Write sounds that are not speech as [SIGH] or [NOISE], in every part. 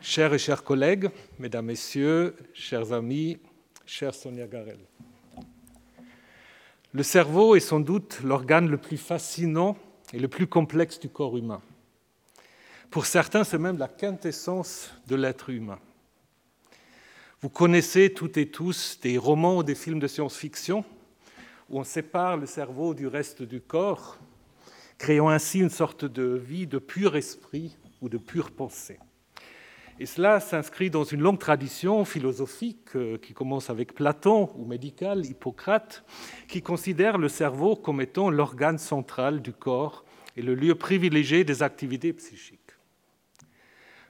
Chers et chers collègues, mesdames, messieurs, chers amis, chère Sonia Garel. Le cerveau est sans doute l'organe le plus fascinant et le plus complexe du corps humain. Pour certains, c'est même la quintessence de l'être humain. Vous connaissez toutes et tous des romans ou des films de science-fiction où on sépare le cerveau du reste du corps, créant ainsi une sorte de vie de pur esprit ou de pure pensée. Et cela s'inscrit dans une longue tradition philosophique euh, qui commence avec Platon ou médicale, Hippocrate, qui considère le cerveau comme étant l'organe central du corps et le lieu privilégié des activités psychiques.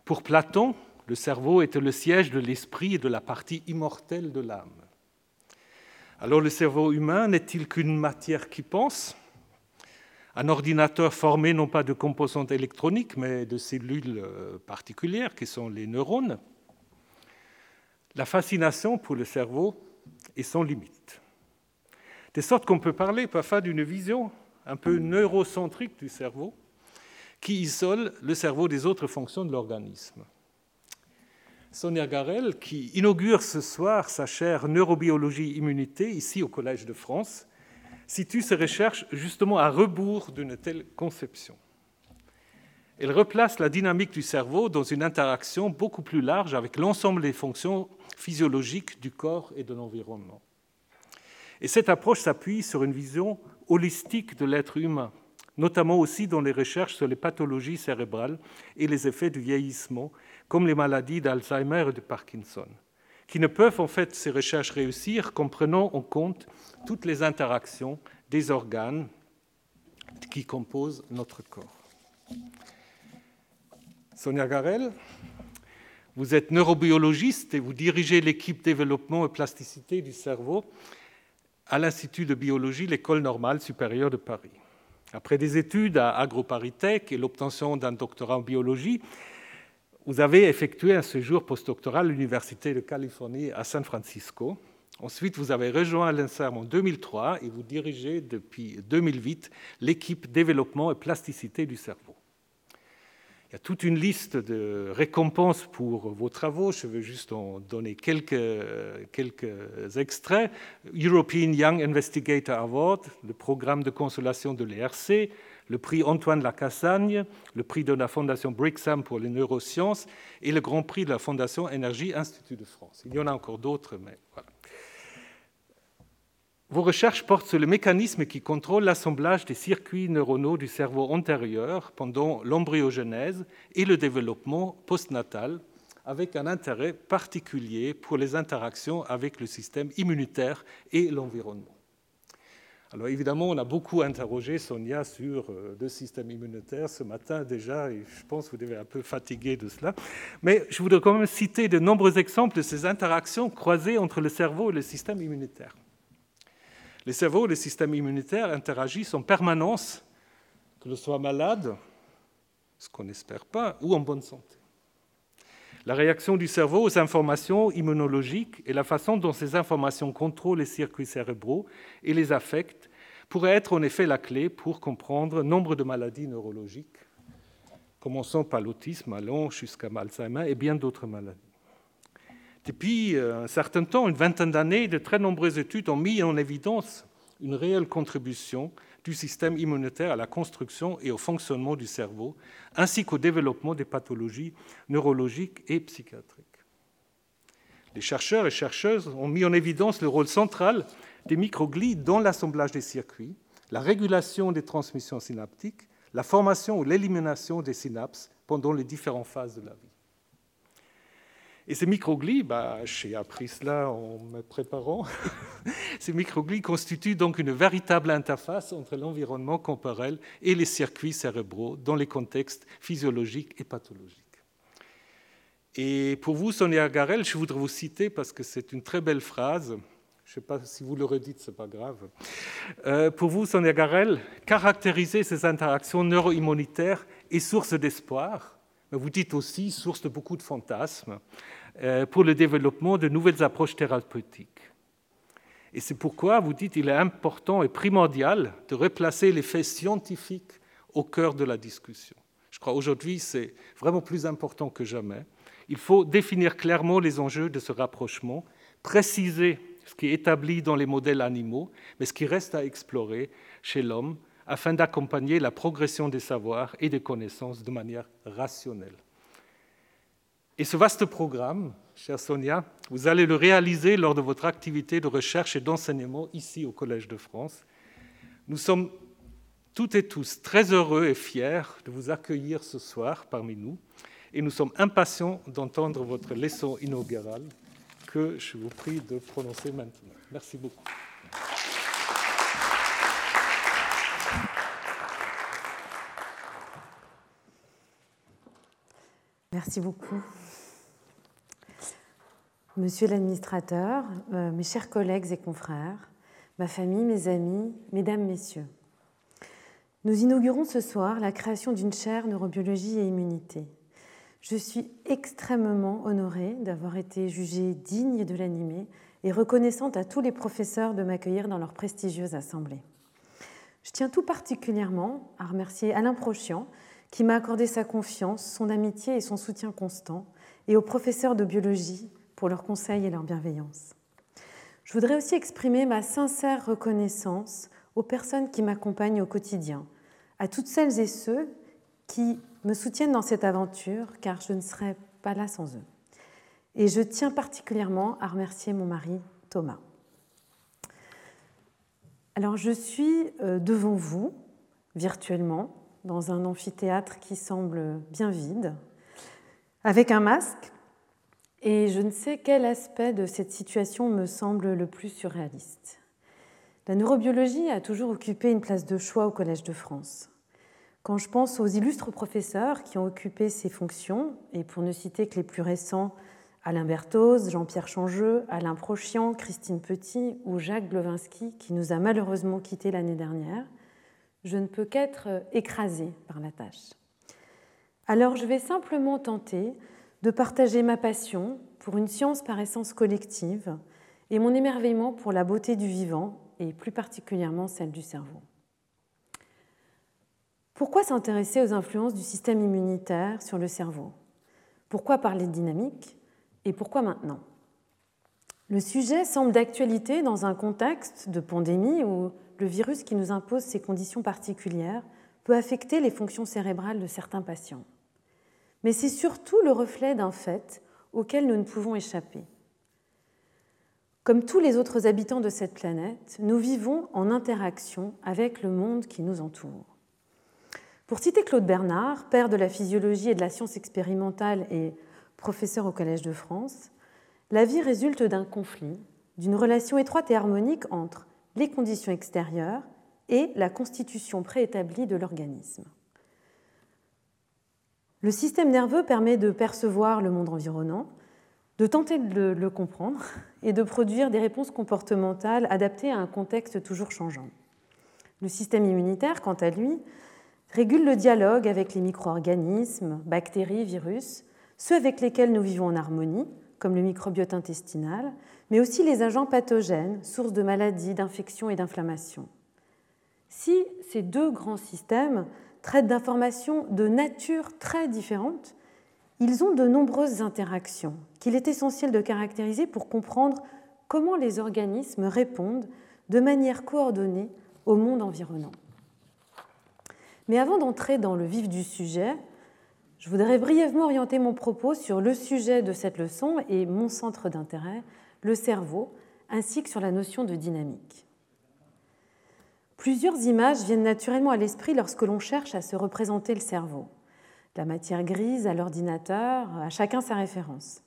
Pour Platon, le cerveau était le siège de l'esprit et de la partie immortelle de l'âme. Alors le cerveau humain n'est-il qu'une matière qui pense? Un ordinateur formé non pas de composantes électroniques, mais de cellules euh, particulières qui sont les neurones, la fascination pour le cerveau est sans limite. De sorte qu'on peut parler parfois d'une vision un peu neurocentrique du cerveau qui isole le cerveau des autres fonctions de l'organisme. Sonia Garel, qui inaugure ce soir sa chaire neurobiologie immunité ici au Collège de France, situe ses recherches justement à rebours d'une telle conception. Elle replace la dynamique du cerveau dans une interaction beaucoup plus large avec l'ensemble des fonctions physiologiques du corps et de l'environnement. Et cette approche s'appuie sur une vision holistique de l'être humain, notamment aussi dans les recherches sur les pathologies cérébrales et les effets du vieillissement, comme les maladies d'Alzheimer et de Parkinson qui ne peuvent en fait ces recherches réussir qu'en prenant en compte toutes les interactions des organes qui composent notre corps. Sonia Garel, vous êtes neurobiologiste et vous dirigez l'équipe développement et plasticité du cerveau à l'Institut de biologie, l'École normale supérieure de Paris. Après des études à AgroParisTech et l'obtention d'un doctorat en biologie, vous avez effectué un séjour postdoctoral à l'Université de Californie à San Francisco. Ensuite, vous avez rejoint l'INSERM en 2003 et vous dirigez depuis 2008 l'équipe développement et plasticité du cerveau. Il y a toute une liste de récompenses pour vos travaux. Je veux juste en donner quelques, quelques extraits. European Young Investigator Award, le programme de consolation de l'ERC, le prix Antoine Lacassagne, le prix de la Fondation Brixham pour les neurosciences et le grand prix de la Fondation Énergie Institut de France. Il y en a encore d'autres, mais voilà. Vos recherches portent sur le mécanisme qui contrôle l'assemblage des circuits neuronaux du cerveau antérieur pendant l'embryogenèse et le développement postnatal, avec un intérêt particulier pour les interactions avec le système immunitaire et l'environnement. Alors évidemment, on a beaucoup interrogé Sonia sur euh, le système immunitaire ce matin déjà, et je pense que vous devez un peu fatiguer de cela. Mais je voudrais quand même citer de nombreux exemples de ces interactions croisées entre le cerveau et le système immunitaire. Le cerveau et le système immunitaire interagissent en permanence, que l'on soit malade, ce qu'on n'espère pas, ou en bonne santé. La réaction du cerveau aux informations immunologiques et la façon dont ces informations contrôlent les circuits cérébraux et les affectent pourrait être en effet la clé pour comprendre nombre de maladies neurologiques, commençant par l'autisme, allant jusqu'à Alzheimer et bien d'autres maladies. Depuis euh, un certain temps, une vingtaine d'années, de très nombreuses études ont mis en évidence une réelle contribution du système immunitaire à la construction et au fonctionnement du cerveau, ainsi qu'au développement des pathologies neurologiques et psychiatriques. Les chercheurs et chercheuses ont mis en évidence le rôle central des microglies dans l'assemblage des circuits, la régulation des transmissions synaptiques, la formation ou l'élimination des synapses pendant les différentes phases de la vie. Et ces microglies, bah, j'ai appris cela en me préparant, [LAUGHS] ces microglies constituent donc une véritable interface entre l'environnement corporel et les circuits cérébraux dans les contextes physiologiques et pathologiques. Et pour vous, Sonia Garel, je voudrais vous citer parce que c'est une très belle phrase. Je ne sais pas si vous le redites, ce n'est pas grave. Euh, pour vous, Sonia Garel, caractériser ces interactions neuro-immunitaires est source d'espoir, mais vous dites aussi source de beaucoup de fantasmes. Euh, pour le développement de nouvelles approches thérapeutiques. Et c'est pourquoi vous dites qu'il est important et primordial de replacer les faits scientifiques au cœur de la discussion. Je crois aujourd'hui c'est vraiment plus important que jamais. Il faut définir clairement les enjeux de ce rapprochement, préciser ce qui est établi dans les modèles animaux, mais ce qui reste à explorer chez l'homme afin d'accompagner la progression des savoirs et des connaissances de manière rationnelle. Et ce vaste programme, chère Sonia, vous allez le réaliser lors de votre activité de recherche et d'enseignement ici au Collège de France. Nous sommes toutes et tous très heureux et fiers de vous accueillir ce soir parmi nous et nous sommes impatients d'entendre votre leçon inaugurale que je vous prie de prononcer maintenant. Merci beaucoup. Merci beaucoup. Monsieur l'administrateur, euh, mes chers collègues et confrères, ma famille, mes amis, mesdames, messieurs, nous inaugurons ce soir la création d'une chaire neurobiologie et immunité. Je suis extrêmement honorée d'avoir été jugée digne de l'animer et reconnaissante à tous les professeurs de m'accueillir dans leur prestigieuse assemblée. Je tiens tout particulièrement à remercier Alain Prochian, qui m'a accordé sa confiance, son amitié et son soutien constant, et aux professeurs de biologie pour leurs conseils et leur bienveillance. Je voudrais aussi exprimer ma sincère reconnaissance aux personnes qui m'accompagnent au quotidien, à toutes celles et ceux qui me soutiennent dans cette aventure, car je ne serais pas là sans eux. Et je tiens particulièrement à remercier mon mari Thomas. Alors je suis euh, devant vous, virtuellement, dans un amphithéâtre qui semble bien vide, avec un masque et je ne sais quel aspect de cette situation me semble le plus surréaliste. La neurobiologie a toujours occupé une place de choix au Collège de France. Quand je pense aux illustres professeurs qui ont occupé ces fonctions, et pour ne citer que les plus récents, Alain Berthoz, Jean-Pierre Changeux, Alain Prochian, Christine Petit ou Jacques Glovinski, qui nous a malheureusement quittés l'année dernière, je ne peux qu'être écrasée par la tâche. Alors je vais simplement tenter de partager ma passion pour une science par essence collective et mon émerveillement pour la beauté du vivant et plus particulièrement celle du cerveau. Pourquoi s'intéresser aux influences du système immunitaire sur le cerveau? Pourquoi parler de dynamique? Et pourquoi maintenant? Le sujet semble d'actualité dans un contexte de pandémie où le virus qui nous impose ces conditions particulières peut affecter les fonctions cérébrales de certains patients mais c'est surtout le reflet d'un fait auquel nous ne pouvons échapper. Comme tous les autres habitants de cette planète, nous vivons en interaction avec le monde qui nous entoure. Pour citer Claude Bernard, père de la physiologie et de la science expérimentale et professeur au Collège de France, la vie résulte d'un conflit, d'une relation étroite et harmonique entre les conditions extérieures et la constitution préétablie de l'organisme. Le système nerveux permet de percevoir le monde environnant, de tenter de le comprendre [LAUGHS] et de produire des réponses comportementales adaptées à un contexte toujours changeant. Le système immunitaire, quant à lui, régule le dialogue avec les micro-organismes, bactéries, virus, ceux avec lesquels nous vivons en harmonie, comme le microbiote intestinal, mais aussi les agents pathogènes, sources de maladies, d'infections et d'inflammations. Si ces deux grands systèmes traitent d'informations de nature très différente, ils ont de nombreuses interactions qu'il est essentiel de caractériser pour comprendre comment les organismes répondent de manière coordonnée au monde environnant. Mais avant d'entrer dans le vif du sujet, je voudrais brièvement orienter mon propos sur le sujet de cette leçon et mon centre d'intérêt, le cerveau, ainsi que sur la notion de dynamique. Plusieurs images viennent naturellement à l'esprit lorsque l'on cherche à se représenter le cerveau. la matière grise à l'ordinateur, à chacun sa référence.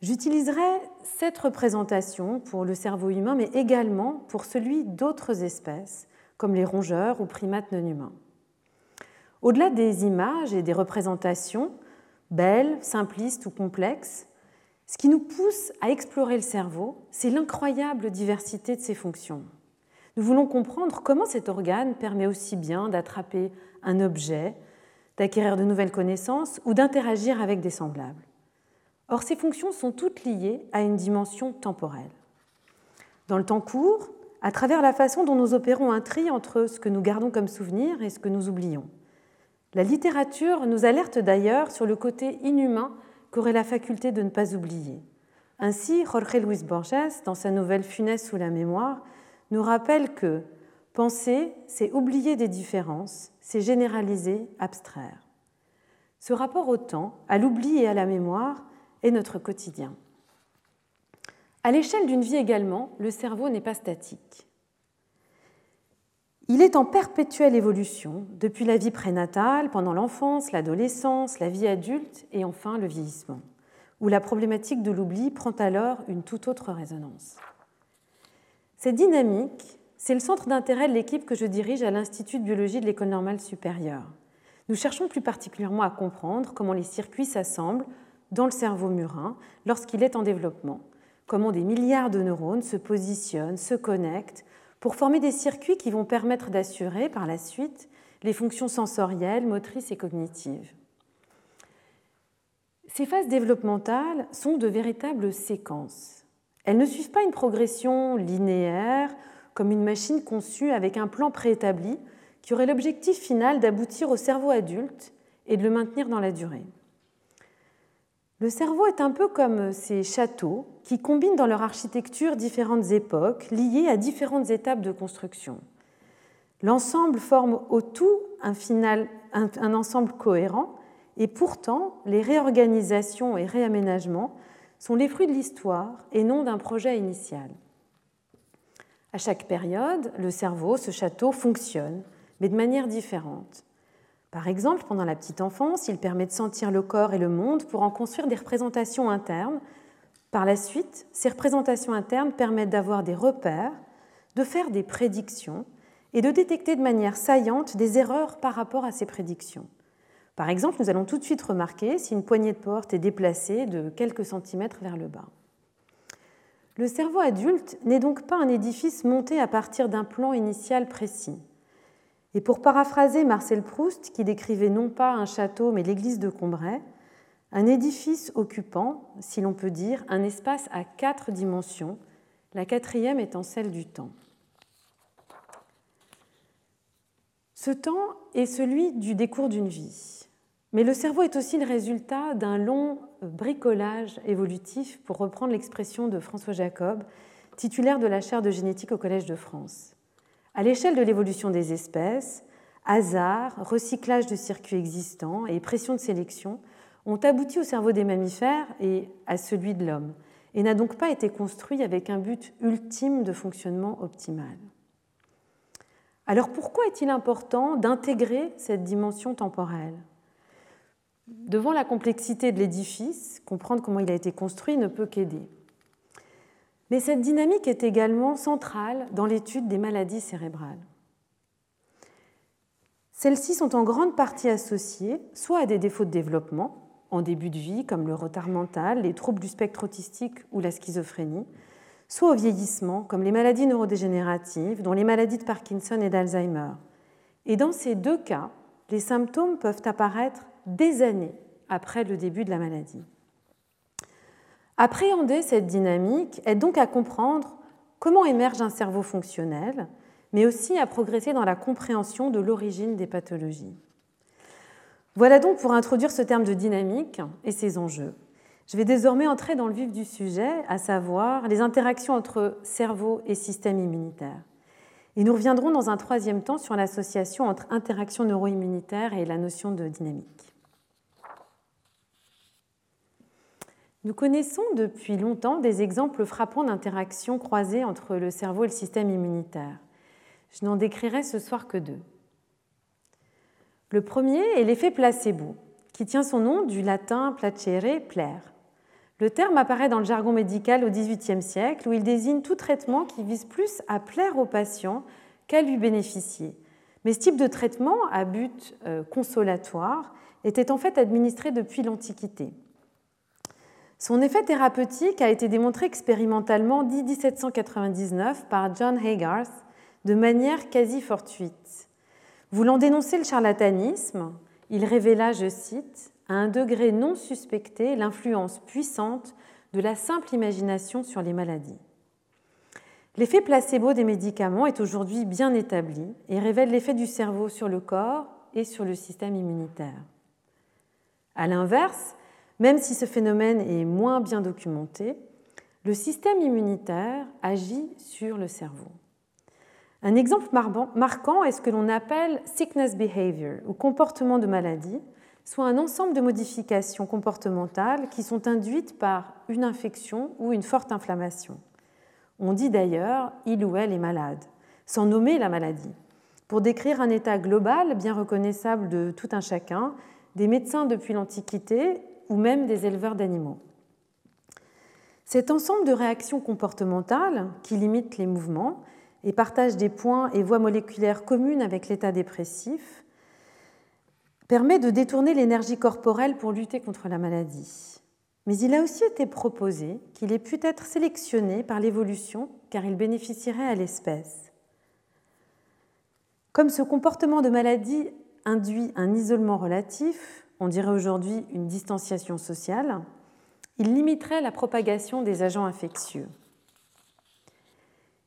J'utiliserai cette représentation pour le cerveau humain, mais également pour celui d'autres espèces, comme les rongeurs ou primates non humains. Au-delà des images et des représentations, belles, simplistes ou complexes, ce qui nous pousse à explorer le cerveau, c'est l'incroyable diversité de ses fonctions. Nous voulons comprendre comment cet organe permet aussi bien d'attraper un objet, d'acquérir de nouvelles connaissances ou d'interagir avec des semblables. Or, ces fonctions sont toutes liées à une dimension temporelle. Dans le temps court, à travers la façon dont nous opérons un tri entre ce que nous gardons comme souvenir et ce que nous oublions. La littérature nous alerte d'ailleurs sur le côté inhumain qu'aurait la faculté de ne pas oublier. Ainsi, Jorge Luis Borges, dans sa nouvelle Funeste sous la mémoire, nous rappelle que penser, c'est oublier des différences, c'est généraliser, abstraire. Ce rapport au temps, à l'oubli et à la mémoire est notre quotidien. À l'échelle d'une vie également, le cerveau n'est pas statique. Il est en perpétuelle évolution depuis la vie prénatale, pendant l'enfance, l'adolescence, la vie adulte et enfin le vieillissement, où la problématique de l'oubli prend alors une toute autre résonance. Cette dynamique, c'est le centre d'intérêt de l'équipe que je dirige à l'Institut de biologie de l'École normale supérieure. Nous cherchons plus particulièrement à comprendre comment les circuits s'assemblent dans le cerveau murin lorsqu'il est en développement, comment des milliards de neurones se positionnent, se connectent pour former des circuits qui vont permettre d'assurer par la suite les fonctions sensorielles, motrices et cognitives. Ces phases développementales sont de véritables séquences. Elles ne suivent pas une progression linéaire comme une machine conçue avec un plan préétabli qui aurait l'objectif final d'aboutir au cerveau adulte et de le maintenir dans la durée. Le cerveau est un peu comme ces châteaux qui combinent dans leur architecture différentes époques liées à différentes étapes de construction. L'ensemble forme au tout un, ensemble cohérent et pourtant les réorganisations et réaménagements sont les fruits de l'histoire et non d'un projet initial. À chaque période, le cerveau, ce château, fonctionne, mais de manière différente. Par exemple, pendant la petite enfance, il permet de sentir le corps et le monde pour en construire des représentations internes. Par la suite, ces représentations internes permettent d'avoir des repères, de faire des prédictions et de détecter de manière saillante des erreurs par rapport à ces prédictions. Par exemple, nous allons tout de suite remarquer si une poignée de porte est déplacée de quelques centimètres vers le bas. Le cerveau adulte n'est donc pas un édifice monté à partir d'un plan initial précis. Et pour paraphraser Marcel Proust, qui décrivait non pas un château mais l'église de Combray, un édifice occupant, si l'on peut dire, un espace à quatre dimensions, la quatrième étant celle du temps. Ce temps est celui du décours d'une vie, mais le cerveau est aussi le résultat d'un long bricolage évolutif, pour reprendre l'expression de François Jacob, titulaire de la chaire de génétique au Collège de France. À l'échelle de l'évolution des espèces, hasard, recyclage de circuits existants et pression de sélection ont abouti au cerveau des mammifères et à celui de l'homme, et n'a donc pas été construit avec un but ultime de fonctionnement optimal. Alors pourquoi est-il important d'intégrer cette dimension temporelle? Devant la complexité de l'édifice, comprendre comment il a été construit ne peut qu'aider. Mais cette dynamique est également centrale dans l'étude des maladies cérébrales. Celles-ci sont en grande partie associées soit à des défauts de développement, en début de vie, comme le retard mental, les troubles du spectre autistique ou la schizophrénie, soit au vieillissement, comme les maladies neurodégénératives, dont les maladies de Parkinson et d'Alzheimer. Et dans ces deux cas, les symptômes peuvent apparaître des années après le début de la maladie. Appréhender cette dynamique aide donc à comprendre comment émerge un cerveau fonctionnel, mais aussi à progresser dans la compréhension de l'origine des pathologies. Voilà donc pour introduire ce terme de dynamique et ses enjeux. Je vais désormais entrer dans le vif du sujet, à savoir les interactions entre cerveau et système immunitaire. Et nous reviendrons dans un troisième temps sur l'association entre interaction neuro-immunitaire et la notion de dynamique. Nous connaissons depuis longtemps des exemples frappants d'interactions croisées entre le cerveau et le système immunitaire. Je n'en décrirai ce soir que deux. Le premier est l'effet placebo, qui tient son nom du latin placere, plaire. Le terme apparaît dans le jargon médical au XVIIIe siècle, où il désigne tout traitement qui vise plus à plaire au patient qu'à lui bénéficier. Mais ce type de traitement, à but euh, consolatoire, était en fait administré depuis l'Antiquité. Son effet thérapeutique a été démontré expérimentalement dès 1799 par John Haygarth de manière quasi fortuite. Voulant dénoncer le charlatanisme, il révéla, je cite, à un degré non suspecté l'influence puissante de la simple imagination sur les maladies. L'effet placebo des médicaments est aujourd'hui bien établi et révèle l'effet du cerveau sur le corps et sur le système immunitaire. A l'inverse, même si ce phénomène est moins bien documenté, le système immunitaire agit sur le cerveau. Un exemple marquant est ce que l'on appelle sickness behavior ou comportement de maladie, soit un ensemble de modifications comportementales qui sont induites par une infection ou une forte inflammation. On dit d'ailleurs il ou elle est malade, sans nommer la maladie. Pour décrire un état global bien reconnaissable de tout un chacun, des médecins depuis l'Antiquité ou même des éleveurs d'animaux. Cet ensemble de réactions comportementales qui limitent les mouvements et partagent des points et voies moléculaires communes avec l'état dépressif permet de détourner l'énergie corporelle pour lutter contre la maladie. Mais il a aussi été proposé qu'il ait pu être sélectionné par l'évolution car il bénéficierait à l'espèce. Comme ce comportement de maladie induit un isolement relatif, on dirait aujourd'hui une distanciation sociale, il limiterait la propagation des agents infectieux.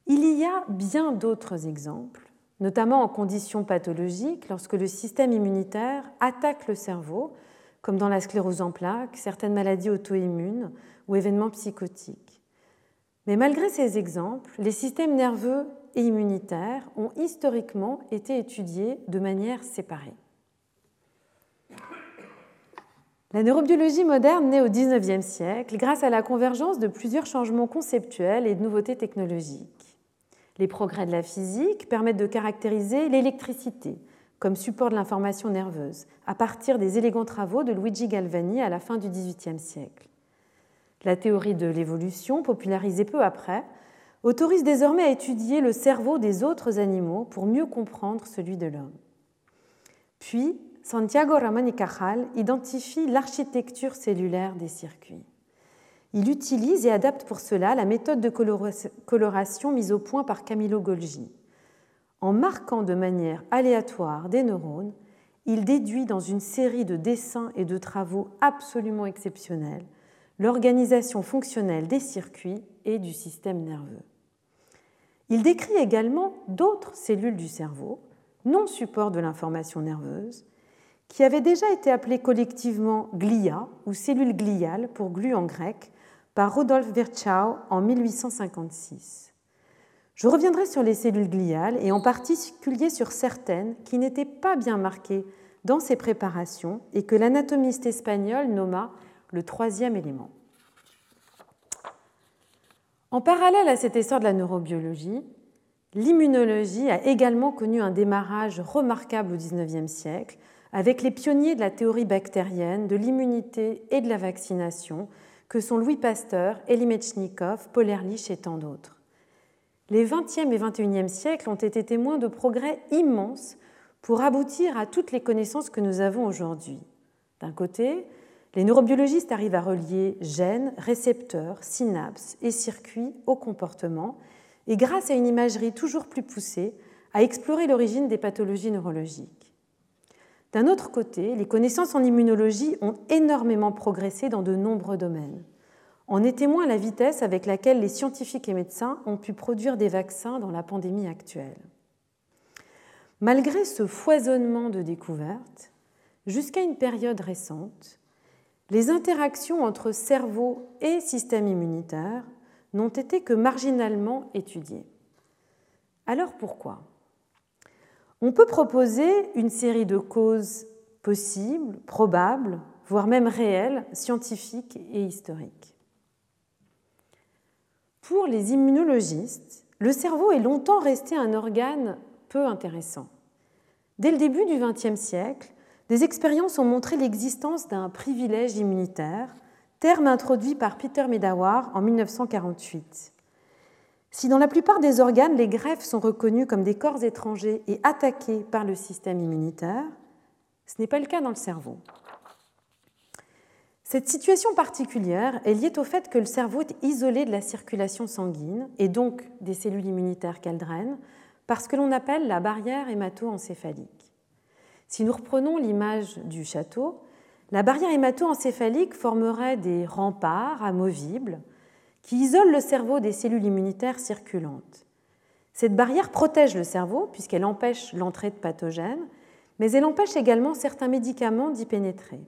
Il y a bien d'autres exemples notamment en conditions pathologiques, lorsque le système immunitaire attaque le cerveau, comme dans la sclérose en plaques, certaines maladies auto-immunes ou événements psychotiques. Mais malgré ces exemples, les systèmes nerveux et immunitaires ont historiquement été étudiés de manière séparée. La neurobiologie moderne naît au XIXe siècle grâce à la convergence de plusieurs changements conceptuels et de nouveautés technologiques. Les progrès de la physique permettent de caractériser l'électricité comme support de l'information nerveuse, à partir des élégants travaux de Luigi Galvani à la fin du XVIIIe siècle. La théorie de l'évolution, popularisée peu après, autorise désormais à étudier le cerveau des autres animaux pour mieux comprendre celui de l'homme. Puis, Santiago Ramón y Cajal identifie l'architecture cellulaire des circuits. Il utilise et adapte pour cela la méthode de coloration mise au point par Camillo Golgi. En marquant de manière aléatoire des neurones, il déduit dans une série de dessins et de travaux absolument exceptionnels l'organisation fonctionnelle des circuits et du système nerveux. Il décrit également d'autres cellules du cerveau, non support de l'information nerveuse, qui avaient déjà été appelées collectivement glia ou cellules gliales pour glu en grec, par Rudolf Virchow en 1856. Je reviendrai sur les cellules gliales et en particulier sur certaines qui n'étaient pas bien marquées dans ces préparations et que l'anatomiste espagnol nomma le troisième élément. En parallèle à cet essor de la neurobiologie, l'immunologie a également connu un démarrage remarquable au XIXe siècle avec les pionniers de la théorie bactérienne, de l'immunité et de la vaccination, que sont Louis Pasteur, Elie Metchnikov, Paul Ehrlich et tant d'autres. Les 20e et 21e siècles ont été témoins de progrès immenses pour aboutir à toutes les connaissances que nous avons aujourd'hui. D'un côté, les neurobiologistes arrivent à relier gènes, récepteurs, synapses et circuits au comportement, et grâce à une imagerie toujours plus poussée, à explorer l'origine des pathologies neurologiques. D'un autre côté, les connaissances en immunologie ont énormément progressé dans de nombreux domaines. En est témoin la vitesse avec laquelle les scientifiques et médecins ont pu produire des vaccins dans la pandémie actuelle. Malgré ce foisonnement de découvertes, jusqu'à une période récente, les interactions entre cerveau et système immunitaire n'ont été que marginalement étudiées. Alors pourquoi? On peut proposer une série de causes possibles, probables, voire même réelles, scientifiques et historiques. Pour les immunologistes, le cerveau est longtemps resté un organe peu intéressant. Dès le début du XXe siècle, des expériences ont montré l'existence d'un privilège immunitaire, terme introduit par Peter Medawar en 1948. Si dans la plupart des organes, les greffes sont reconnues comme des corps étrangers et attaqués par le système immunitaire, ce n'est pas le cas dans le cerveau. Cette situation particulière est liée au fait que le cerveau est isolé de la circulation sanguine et donc des cellules immunitaires qu'elle draine par ce que l'on appelle la barrière hémato-encéphalique. Si nous reprenons l'image du château, la barrière hémato-encéphalique formerait des remparts amovibles qui isole le cerveau des cellules immunitaires circulantes. Cette barrière protège le cerveau puisqu'elle empêche l'entrée de pathogènes, mais elle empêche également certains médicaments d'y pénétrer.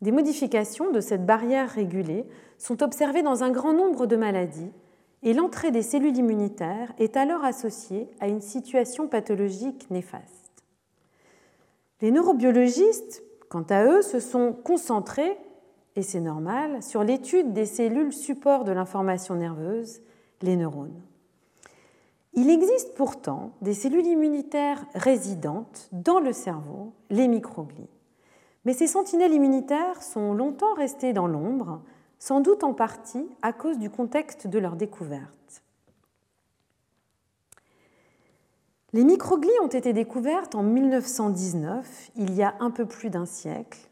Des modifications de cette barrière régulée sont observées dans un grand nombre de maladies et l'entrée des cellules immunitaires est alors associée à une situation pathologique néfaste. Les neurobiologistes, quant à eux, se sont concentrés, et c'est normal, sur l'étude des cellules support de l'information nerveuse, les neurones. Il existe pourtant des cellules immunitaires résidentes dans le cerveau, les microglies. Mais ces sentinelles immunitaires sont longtemps restées dans l'ombre, sans doute en partie à cause du contexte de leur découverte. Les microglies ont été découvertes en 1919, il y a un peu plus d'un siècle,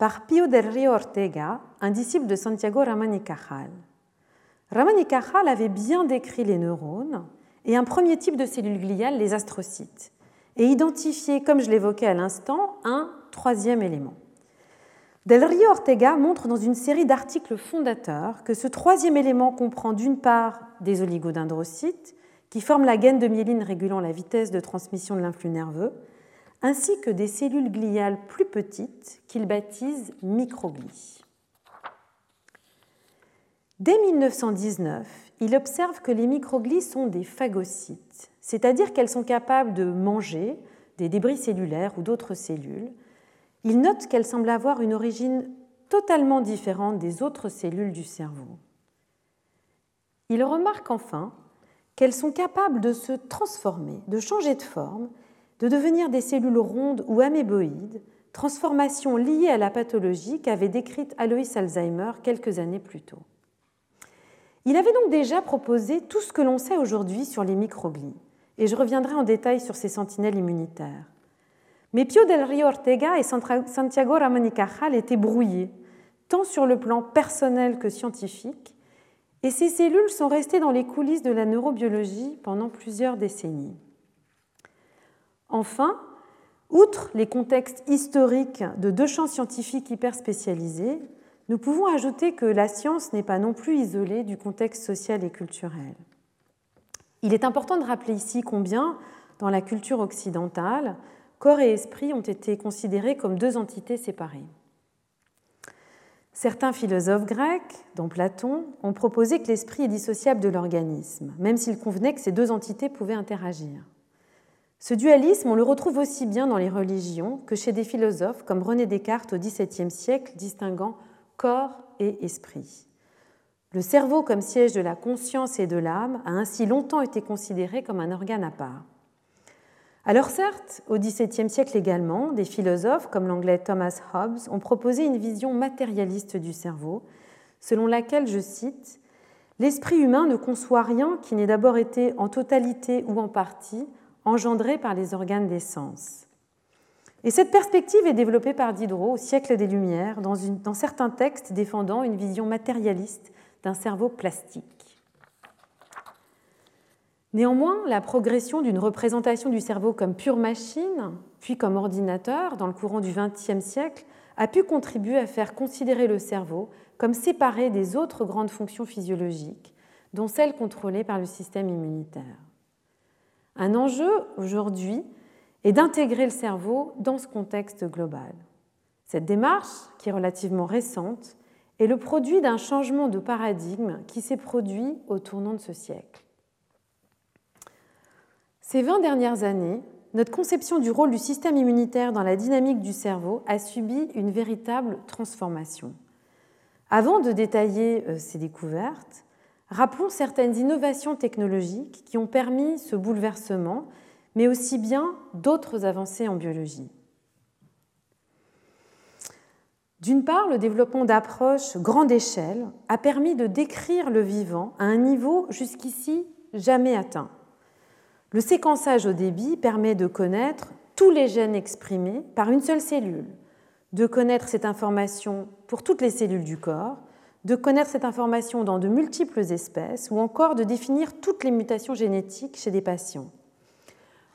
par Pio del Rio Ortega, un disciple de Santiago Ramón y Cajal. Ramón y Cajal avait bien décrit les neurones et un premier type de cellules gliales, les astrocytes, et identifié, comme je l'évoquais à l'instant, un troisième élément. Del Rio Ortega montre dans une série d'articles fondateurs que ce troisième élément comprend d'une part des oligodendrocytes, qui forment la gaine de myéline régulant la vitesse de transmission de l'influx nerveux, ainsi que des cellules gliales plus petites qu'il baptise microglies. Dès 1919, il observe que les microglies sont des phagocytes, c'est-à-dire qu'elles sont capables de manger des débris cellulaires ou d'autres cellules, il note qu'elle semble avoir une origine totalement différente des autres cellules du cerveau. Il remarque enfin qu'elles sont capables de se transformer, de changer de forme, de devenir des cellules rondes ou améboïdes, transformation liée à la pathologie qu'avait décrite Alois Alzheimer quelques années plus tôt. Il avait donc déjà proposé tout ce que l'on sait aujourd'hui sur les microglies, et je reviendrai en détail sur ces sentinelles immunitaires. Mais Pio del Rio Ortega et Santiago Ramón y Cajal étaient brouillés, tant sur le plan personnel que scientifique, et ces cellules sont restées dans les coulisses de la neurobiologie pendant plusieurs décennies. Enfin, outre les contextes historiques de deux champs scientifiques hyper spécialisés, nous pouvons ajouter que la science n'est pas non plus isolée du contexte social et culturel. Il est important de rappeler ici combien, dans la culture occidentale, corps et esprit ont été considérés comme deux entités séparées. Certains philosophes grecs, dont Platon, ont proposé que l'esprit est dissociable de l'organisme, même s'il convenait que ces deux entités pouvaient interagir. Ce dualisme, on le retrouve aussi bien dans les religions que chez des philosophes comme René Descartes au XVIIe siècle, distinguant corps et esprit. Le cerveau comme siège de la conscience et de l'âme a ainsi longtemps été considéré comme un organe à part. Alors certes, au XVIIe siècle également, des philosophes comme l'anglais Thomas Hobbes ont proposé une vision matérialiste du cerveau, selon laquelle, je cite, L'esprit humain ne conçoit rien qui n'ait d'abord été en totalité ou en partie engendré par les organes des sens. Et cette perspective est développée par Diderot au siècle des Lumières dans, dans certains textes défendant une vision matérialiste d'un cerveau plastique. Néanmoins, la progression d'une représentation du cerveau comme pure machine, puis comme ordinateur dans le courant du XXe siècle, a pu contribuer à faire considérer le cerveau comme séparé des autres grandes fonctions physiologiques, dont celles contrôlées par le système immunitaire. Un enjeu aujourd'hui est d'intégrer le cerveau dans ce contexte global. Cette démarche, qui est relativement récente, est le produit d'un changement de paradigme qui s'est produit au tournant de ce siècle. Ces 20 dernières années, notre conception du rôle du système immunitaire dans la dynamique du cerveau a subi une véritable transformation. Avant de détailler euh, ces découvertes, rappelons certaines innovations technologiques qui ont permis ce bouleversement, mais aussi bien d'autres avancées en biologie. D'une part, le développement d'approches grande échelle a permis de décrire le vivant à un niveau jusqu'ici jamais atteint. Le séquençage au débit permet de connaître tous les gènes exprimés par une seule cellule, de connaître cette information pour toutes les cellules du corps, de connaître cette information dans de multiples espèces ou encore de définir toutes les mutations génétiques chez des patients.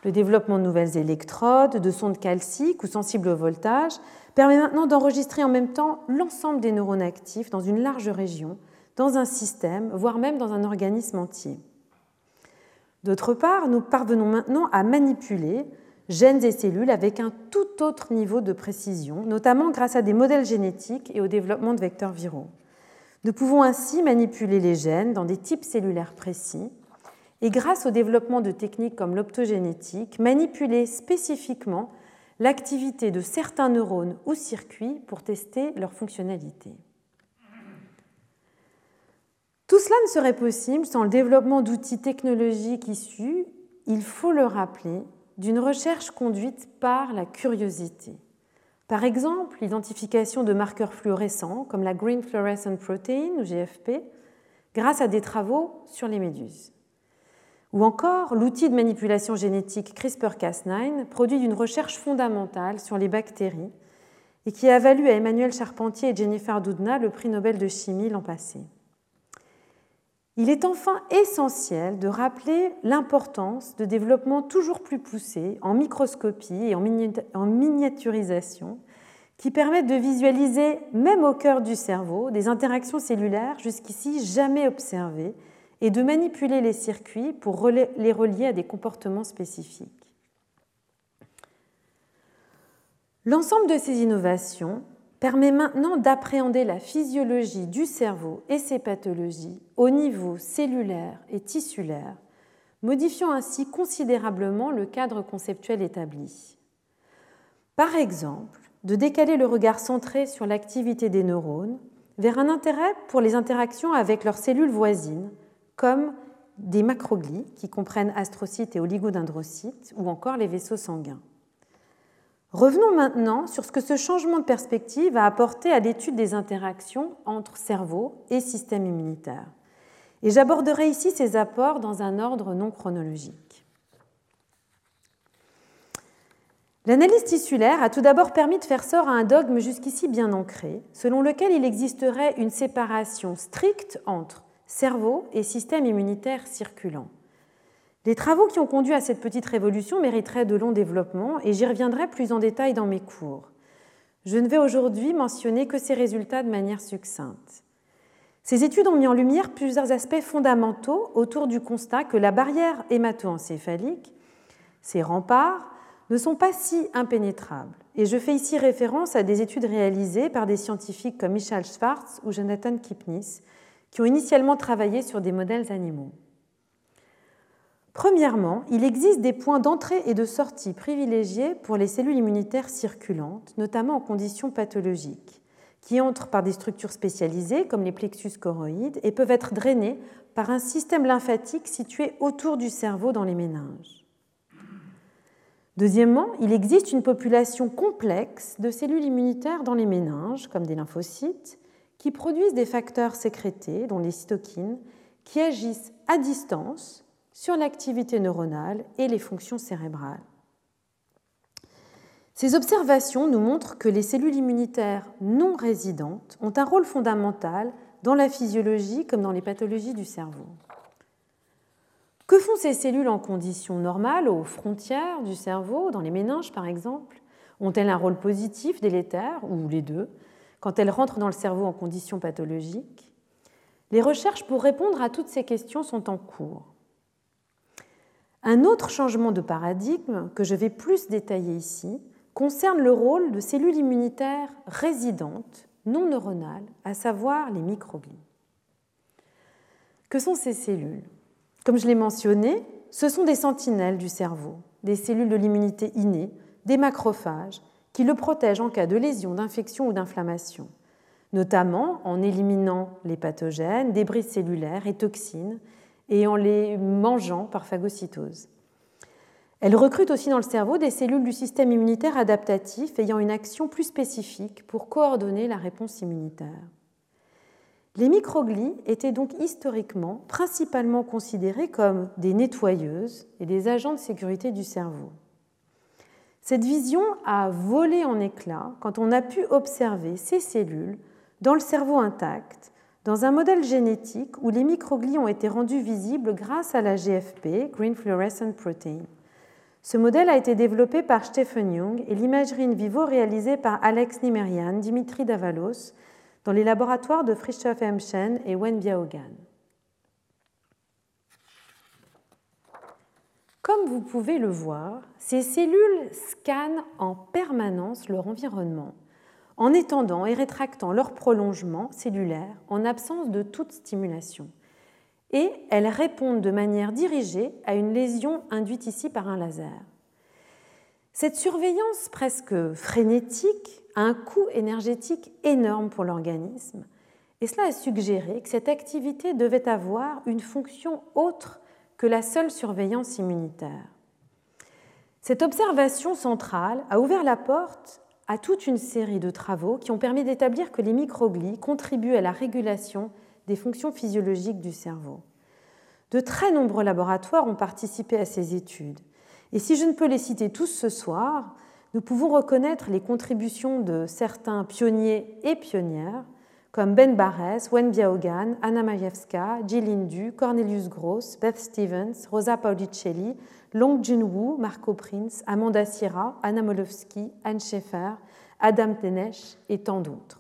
Le développement de nouvelles électrodes, de sondes calciques ou sensibles au voltage permet maintenant d'enregistrer en même temps l'ensemble des neurones actifs dans une large région, dans un système, voire même dans un organisme entier. D'autre part, nous parvenons maintenant à manipuler, gènes et cellules avec un tout autre niveau de précision, notamment grâce à des modèles génétiques et au développement de vecteurs viraux. Nous pouvons ainsi manipuler les gènes dans des types cellulaires précis et grâce au développement de techniques comme l'optogénétique, manipuler spécifiquement l'activité de certains neurones ou circuits pour tester leur fonctionnalité. Tout cela ne serait possible sans le développement d'outils technologiques issus, il faut le rappeler, d'une recherche conduite par la curiosité. Par exemple, l'identification de marqueurs fluorescents comme la Green Fluorescent Protein ou GFP grâce à des travaux sur les méduses. Ou encore l'outil de manipulation génétique CRISPR-Cas9, produit d'une recherche fondamentale sur les bactéries et qui a valu à Emmanuel Charpentier et Jennifer Doudna le prix Nobel de chimie l'an passé. Il est enfin essentiel de rappeler l'importance de développements toujours plus poussés en microscopie et en miniaturisation qui permettent de visualiser, même au cœur du cerveau, des interactions cellulaires jusqu'ici jamais observées et de manipuler les circuits pour les relier à des comportements spécifiques. L'ensemble de ces innovations permet maintenant d'appréhender la physiologie du cerveau et ses pathologies au niveau cellulaire et tissulaire, modifiant ainsi considérablement le cadre conceptuel établi. Par exemple, de décaler le regard centré sur l'activité des neurones vers un intérêt pour les interactions avec leurs cellules voisines, comme des macroglies qui comprennent astrocytes et oligodendrocytes, ou encore les vaisseaux sanguins. Revenons maintenant sur ce que ce changement de perspective a apporté à l'étude des interactions entre cerveau et système immunitaire. Et j'aborderai ici ces apports dans un ordre non chronologique. L'analyse tissulaire a tout d'abord permis de faire sort à un dogme jusqu'ici bien ancré, selon lequel il existerait une séparation stricte entre cerveau et système immunitaire circulant. Les travaux qui ont conduit à cette petite révolution mériteraient de longs développements et j'y reviendrai plus en détail dans mes cours. Je ne vais aujourd'hui mentionner que ces résultats de manière succincte. Ces études ont mis en lumière plusieurs aspects fondamentaux autour du constat que la barrière hémato-encéphalique, ces remparts, ne sont pas si impénétrables. Et je fais ici référence à des études réalisées par des scientifiques comme Michel Schwartz ou Jonathan Kipnis, qui ont initialement travaillé sur des modèles animaux. Premièrement, il existe des points d'entrée et de sortie privilégiés pour les cellules immunitaires circulantes, notamment en conditions pathologiques, qui entrent par des structures spécialisées comme les plexus choroïdes et peuvent être drainées par un système lymphatique situé autour du cerveau dans les méninges. Deuxièmement, il existe une population complexe de cellules immunitaires dans les méninges, comme des lymphocytes, qui produisent des facteurs sécrétés, dont les cytokines, qui agissent à distance sur l'activité neuronale et les fonctions cérébrales. Ces observations nous montrent que les cellules immunitaires non résidentes ont un rôle fondamental dans la physiologie comme dans les pathologies du cerveau. Que font ces cellules en conditions normales, aux frontières du cerveau, dans les méninges par exemple? Ont-elles un rôle positif, délétère, ou les deux, quand elles rentrent dans le cerveau en conditions pathologiques? Les recherches pour répondre à toutes ces questions sont en cours. Un autre changement de paradigme, que je vais plus détailler ici, concerne le rôle de cellules immunitaires résidentes, non neuronales, à savoir les microglies. Que sont ces cellules? Comme je l'ai mentionné, ce sont des sentinelles du cerveau, des cellules de l'immunité innée, des macrophages, qui le protègent en cas de lésion, d'infection ou d'inflammation, notamment en éliminant les pathogènes, débris cellulaires et toxines, et en les mangeant par phagocytose. Elle recrute aussi dans le cerveau des cellules du système immunitaire adaptatif ayant une action plus spécifique pour coordonner la réponse immunitaire. Les microglies étaient donc historiquement principalement considérées comme des nettoyeuses et des agents de sécurité du cerveau. Cette vision a volé en éclats quand on a pu observer ces cellules dans le cerveau intact dans un modèle génétique où les microglies ont été rendus visibles grâce à la GFP, Green Fluorescent Protein. Ce modèle a été développé par Stephen Young et l'imagerie in vivo réalisée par Alex Nimerian, Dimitri Davalos, dans les laboratoires de Frischoff Chen et Wen Biaogan. Comme vous pouvez le voir, ces cellules scannent en permanence leur environnement en étendant et rétractant leur prolongement cellulaire en absence de toute stimulation. Et elles répondent de manière dirigée à une lésion induite ici par un laser. Cette surveillance presque frénétique a un coût énergétique énorme pour l'organisme, et cela a suggéré que cette activité devait avoir une fonction autre que la seule surveillance immunitaire. Cette observation centrale a ouvert la porte à toute une série de travaux qui ont permis d'établir que les microglies contribuent à la régulation des fonctions physiologiques du cerveau. De très nombreux laboratoires ont participé à ces études. Et si je ne peux les citer tous ce soir, nous pouvons reconnaître les contributions de certains pionniers et pionnières, comme Ben Barres, Wen Biaogan, Anna Majewska, Jill Indu, Cornelius Gross, Beth Stevens, Rosa Paulicelli, Long Junwoo, Marco Prince, Amanda Sierra, Anna Molowski, Anne Schaeffer, Adam Tenesh et tant d'autres.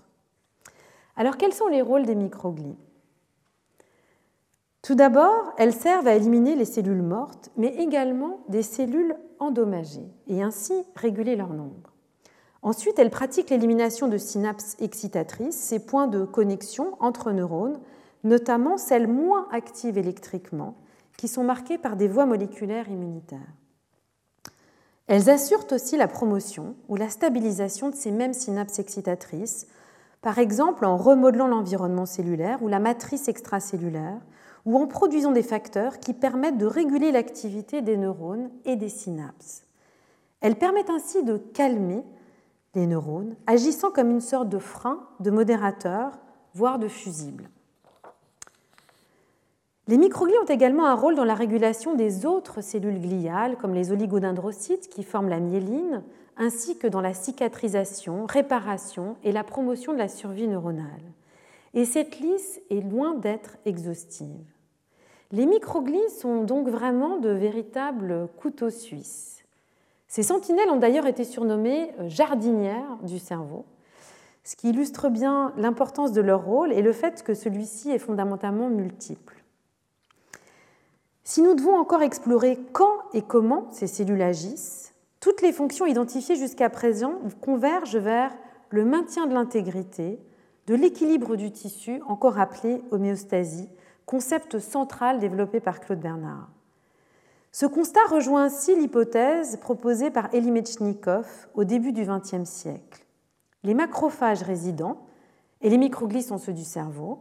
Alors quels sont les rôles des microglies? Tout d'abord, elles servent à éliminer les cellules mortes, mais également des cellules endommagées, et ainsi réguler leur nombre. Ensuite, elles pratiquent l'élimination de synapses excitatrices, ces points de connexion entre neurones, notamment celles moins actives électriquement, qui sont marquées par des voies moléculaires immunitaires. Elles assurent aussi la promotion ou la stabilisation de ces mêmes synapses excitatrices, par exemple en remodelant l'environnement cellulaire ou la matrice extracellulaire, ou en produisant des facteurs qui permettent de réguler l'activité des neurones et des synapses. Elles permettent ainsi de calmer les neurones, agissant comme une sorte de frein, de modérateur, voire de fusible. Les microglies ont également un rôle dans la régulation des autres cellules gliales, comme les oligodendrocytes qui forment la myéline, ainsi que dans la cicatrisation, réparation et la promotion de la survie neuronale. Et cette liste est loin d'être exhaustive. Les microglies sont donc vraiment de véritables couteaux suisses. Ces sentinelles ont d'ailleurs été surnommées euh, jardinières du cerveau, ce qui illustre bien l'importance de leur rôle et le fait que celui-ci est fondamentalement multiple. Si nous devons encore explorer quand et comment ces cellules agissent, toutes les fonctions identifiées jusqu'à présent convergent vers le maintien de l'intégrité, de l'équilibre du tissu, encore appelé homéostasie, concept central développé par Claude Bernard. Ce constat rejoint ainsi l'hypothèse proposée par Elie Metchnikov au début du XXe siècle. Les macrophages résidents, et les microglies sont ceux du cerveau,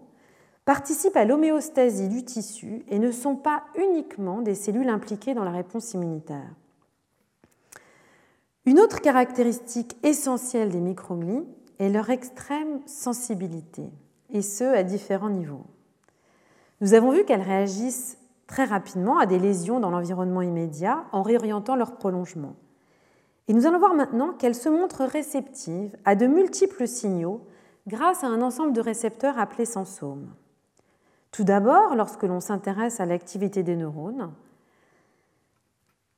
participent à l'homéostasie du tissu et ne sont pas uniquement des cellules impliquées dans la réponse immunitaire. Une autre caractéristique essentielle des microglies est leur extrême sensibilité, et ce à différents niveaux. Nous avons vu qu'elles réagissent très rapidement à des lésions dans l'environnement immédiat en réorientant leur prolongement. Et nous allons voir maintenant qu'elles se montrent réceptives à de multiples signaux grâce à un ensemble de récepteurs appelés sensomes. Tout d'abord, lorsque l'on s'intéresse à l'activité des neurones,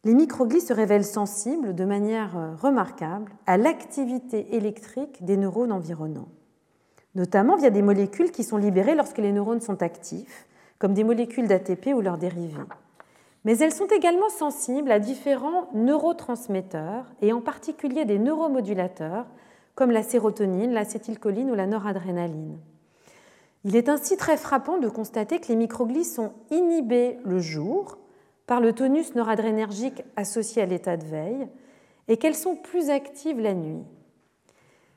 les microglies se révèlent sensibles de manière euh, remarquable à l'activité électrique des neurones environnants, notamment via des molécules qui sont libérées lorsque les neurones sont actifs, comme des molécules d'ATP ou leurs dérivés. Mais elles sont également sensibles à différents neurotransmetteurs, et en particulier des neuromodulateurs, comme la sérotonine, l'acétylcholine ou la noradrénaline. Il est ainsi très frappant de constater que les microglies sont inhibées le jour par le tonus noradrénergique associé à l'état de veille et qu'elles sont plus actives la nuit.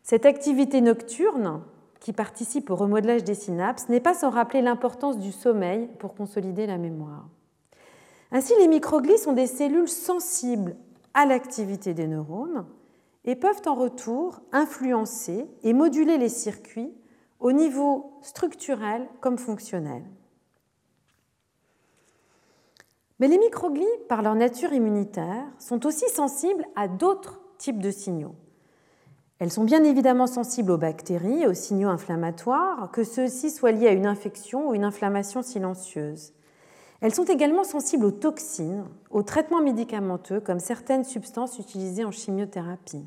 Cette activité nocturne, qui participe au remodelage des synapses, n'est pas sans rappeler l'importance du sommeil pour consolider la mémoire. Ainsi, les microglies sont des cellules sensibles à l'activité des neurones et peuvent en retour influencer et moduler les circuits au niveau structurel comme fonctionnel. Mais les microglies, par leur nature immunitaire, sont aussi sensibles à d'autres types de signaux. Elles sont bien évidemment sensibles aux bactéries et aux signaux inflammatoires, que ceux-ci soient liés à une infection ou une inflammation silencieuse. Elles sont également sensibles aux toxines, aux traitements médicamenteux, comme certaines substances utilisées en chimiothérapie.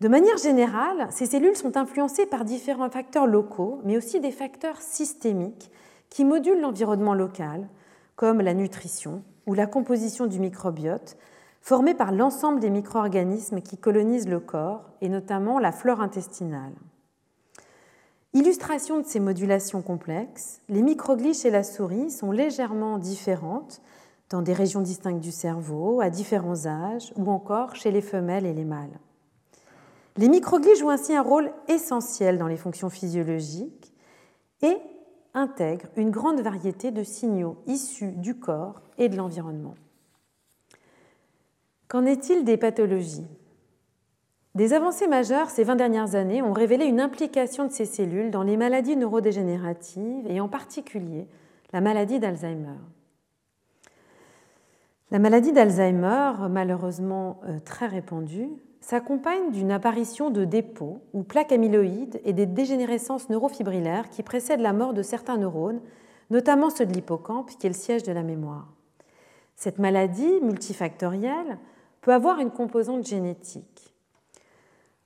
De manière générale, ces cellules sont influencées par différents facteurs locaux, mais aussi des facteurs systémiques qui modulent l'environnement local, comme la nutrition ou la composition du microbiote, formée par l'ensemble des micro-organismes qui colonisent le corps, et notamment la flore intestinale. Illustration de ces modulations complexes, les microglies chez la souris sont légèrement différentes dans des régions distinctes du cerveau, à différents âges, ou encore chez les femelles et les mâles. Les microglies jouent ainsi un rôle essentiel dans les fonctions physiologiques et intègrent une grande variété de signaux issus du corps et de l'environnement. Qu'en est-il des pathologies? Des avancées majeures ces 20 dernières années ont révélé une implication de ces cellules dans les maladies neurodégénératives et en particulier la maladie d'Alzheimer. La maladie d'Alzheimer, malheureusement euh, très répandue, s'accompagne d'une apparition de dépôts ou plaques amyloïdes et des dégénérescences neurofibrillaires qui précèdent la mort de certains neurones, notamment ceux de l'hippocampe, qui est le siège de la mémoire. Cette maladie multifactorielle peut avoir une composante génétique.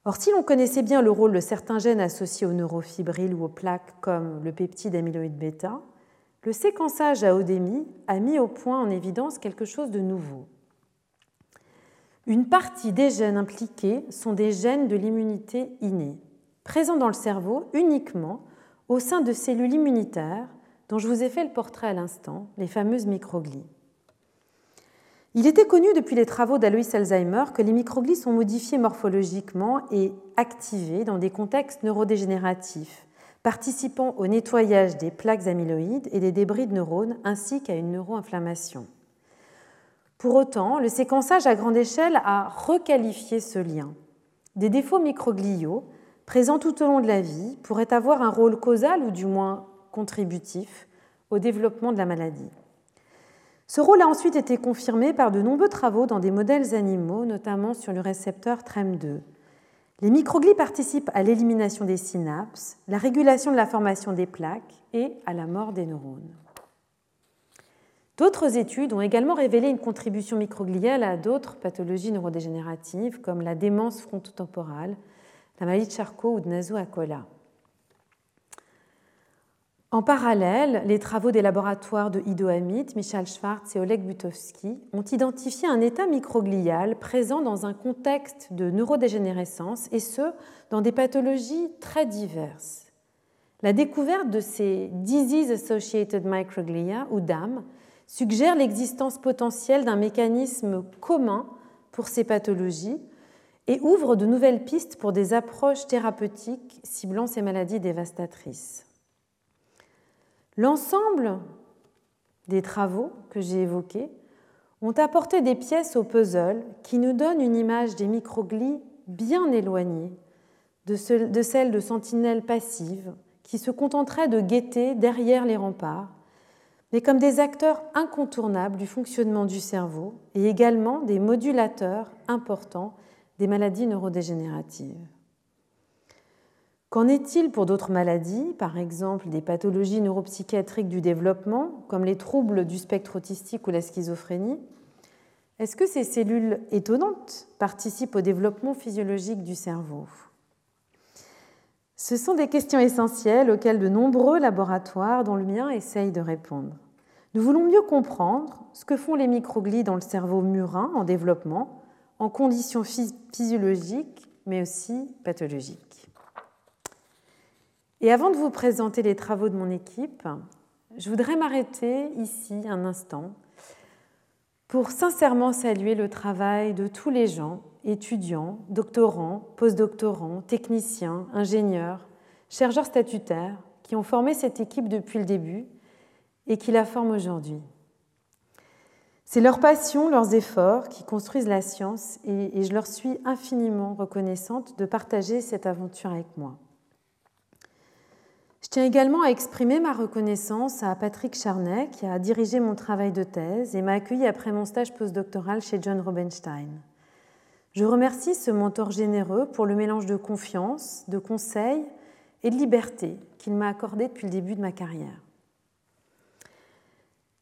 Or, si l'on connaissait bien le rôle de certains gènes associés aux neurofibrilles ou aux plaques comme le peptide amyloïde bêta, le séquençage à odémie a mis au point en évidence quelque chose de nouveau. Une partie des gènes impliqués sont des gènes de l'immunité innée, présents dans le cerveau uniquement au sein de cellules immunitaires dont je vous ai fait le portrait à l'instant, les fameuses microglies. Il était connu depuis les travaux d'Alois Alzheimer que les microglies sont modifiées morphologiquement et activées dans des contextes neurodégénératifs, participant au nettoyage des plaques amyloïdes et des débris de neurones ainsi qu'à une neuroinflammation. Pour autant, le séquençage à grande échelle a requalifié ce lien. Des défauts microgliaux, présents tout au long de la vie, pourraient avoir un rôle causal ou du moins contributif au développement de la maladie. Ce rôle a ensuite été confirmé par de nombreux travaux dans des modèles animaux, notamment sur le récepteur TREM2. Les microglies participent à l'élimination des synapses, la régulation de la formation des plaques et à la mort des neurones. D'autres études ont également révélé une contribution microgliale à d'autres pathologies neurodégénératives comme la démence frontotemporale, la maladie de Charcot ou de Nasu-Akola. En parallèle, les travaux des laboratoires de Ido Amit, Michal Schwartz et Oleg Butowski ont identifié un état microglial présent dans un contexte de neurodégénérescence et ce, dans des pathologies très diverses. La découverte de ces Disease Associated Microglia, ou DAM, suggère l'existence potentielle d'un mécanisme commun pour ces pathologies et ouvre de nouvelles pistes pour des approches thérapeutiques ciblant ces maladies dévastatrices. L'ensemble des travaux que j'ai évoqués ont apporté des pièces au puzzle qui nous donnent une image des microglies bien éloignée de celle de sentinelles passives qui se contenteraient de guetter derrière les remparts, mais comme des acteurs incontournables du fonctionnement du cerveau et également des modulateurs importants des maladies neurodégénératives. Qu'en est-il pour d'autres maladies, par exemple des pathologies neuropsychiatriques du développement, comme les troubles du spectre autistique ou la schizophrénie? Est-ce que ces cellules étonnantes participent au développement physiologique du cerveau? Ce sont des questions essentielles auxquelles de nombreux laboratoires, dont le mien, essayent de répondre. Nous voulons mieux comprendre ce que font les microglies dans le cerveau murin en développement, en conditions physiologiques, mais aussi pathologiques. Et avant de vous présenter les travaux de mon équipe, je voudrais m'arrêter ici un instant pour sincèrement saluer le travail de tous les gens, étudiants, doctorants, postdoctorants, techniciens, ingénieurs, chercheurs statutaires, qui ont formé cette équipe depuis le début et qui la forment aujourd'hui. C'est leur passion, leurs efforts qui construisent la science et, je leur suis infiniment reconnaissante de partager cette aventure avec moi. Je tiens également à exprimer ma reconnaissance à Patrick Charnet, qui a dirigé mon travail de thèse et m'a accueilli après mon stage postdoctoral chez John Robenstein. Je remercie ce mentor généreux pour le mélange de confiance, de conseils et de liberté qu'il m'a accordé depuis le début de ma carrière.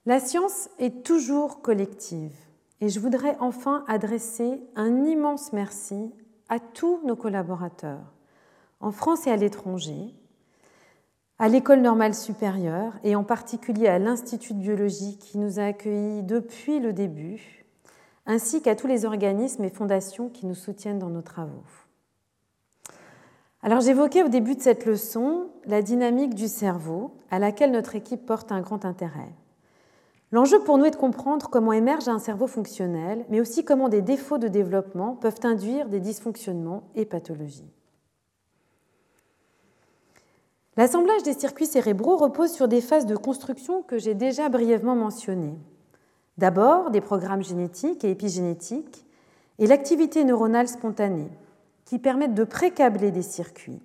La science est toujours collective et je voudrais enfin adresser un immense merci à tous nos collaborateurs, en France et à l'étranger, à l'École normale supérieure et en particulier à l'Institut de biologie qui nous a accueillis depuis le début, ainsi qu'à tous les organismes et fondations qui nous soutiennent dans nos travaux. Alors j'évoquais au début de cette leçon la dynamique du cerveau à laquelle notre équipe porte un grand intérêt. L'enjeu pour nous est de comprendre comment émerge un cerveau fonctionnel, mais aussi comment des défauts de développement peuvent induire des dysfonctionnements et pathologies. L'assemblage des circuits cérébraux repose sur des phases de construction que j'ai déjà brièvement mentionnées. D'abord, des programmes génétiques et épigénétiques et l'activité neuronale spontanée, qui permettent de précabler des circuits,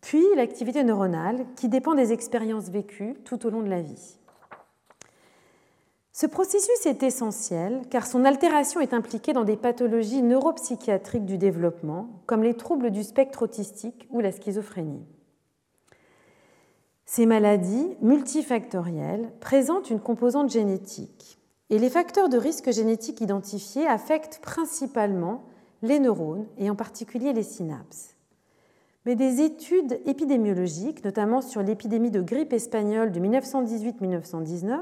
puis l'activité neuronale, qui dépend des expériences vécues tout au long de la vie. Ce processus est essentiel car son altération est impliquée dans des pathologies neuropsychiatriques du développement, comme les troubles du spectre autistique ou la schizophrénie. Ces maladies multifactorielles présentent une composante génétique et les facteurs de risque génétique identifiés affectent principalement les neurones et en particulier les synapses. Mais des études épidémiologiques, notamment sur l'épidémie de grippe espagnole de 1918-1919,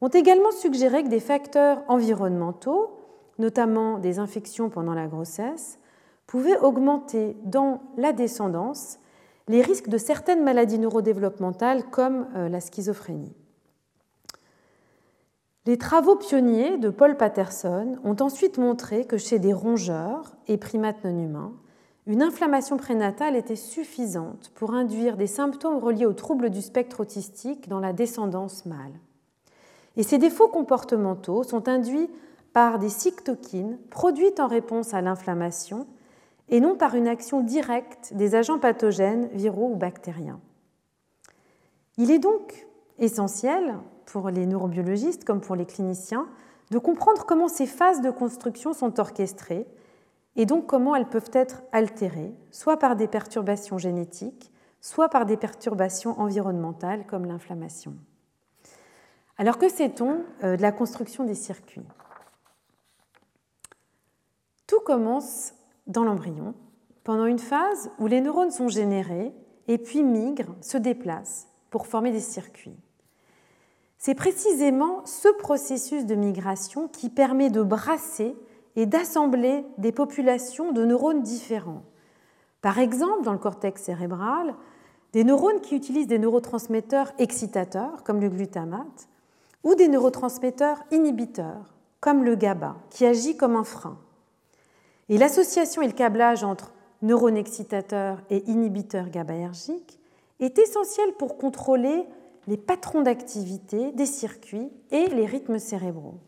ont également suggéré que des facteurs environnementaux, notamment des infections pendant la grossesse, pouvaient augmenter dans la descendance les risques de certaines maladies neurodéveloppementales comme euh, la schizophrénie. Les travaux pionniers de Paul Patterson ont ensuite montré que chez des rongeurs et primates non humains, une inflammation prénatale était suffisante pour induire des symptômes reliés aux troubles du spectre autistique dans la descendance mâle. Et ces défauts comportementaux sont induits par des cytokines produites en réponse à l'inflammation et non par une action directe des agents pathogènes, viraux ou bactériens. Il est donc essentiel pour les neurobiologistes comme pour les cliniciens de comprendre comment ces phases de construction sont orchestrées et donc comment elles peuvent être altérées, soit par des perturbations génétiques, soit par des perturbations environnementales comme l'inflammation. Alors que sait-on euh, de la construction des circuits? Tout commence dans l'embryon, pendant une phase où les neurones sont générés et puis migrent, se déplacent pour former des circuits. C'est précisément ce processus de migration qui permet de brasser et d'assembler des populations de neurones différents. Par exemple, dans le cortex cérébral, des neurones qui utilisent des neurotransmetteurs excitateurs, comme le glutamate, ou des neurotransmetteurs inhibiteurs, comme le GABA, qui agit comme un frein. Et l'association et le câblage entre neurones excitateurs et inhibiteurs GABAergiques est essentiel pour contrôler les patrons d'activité des circuits et les rythmes cérébraux.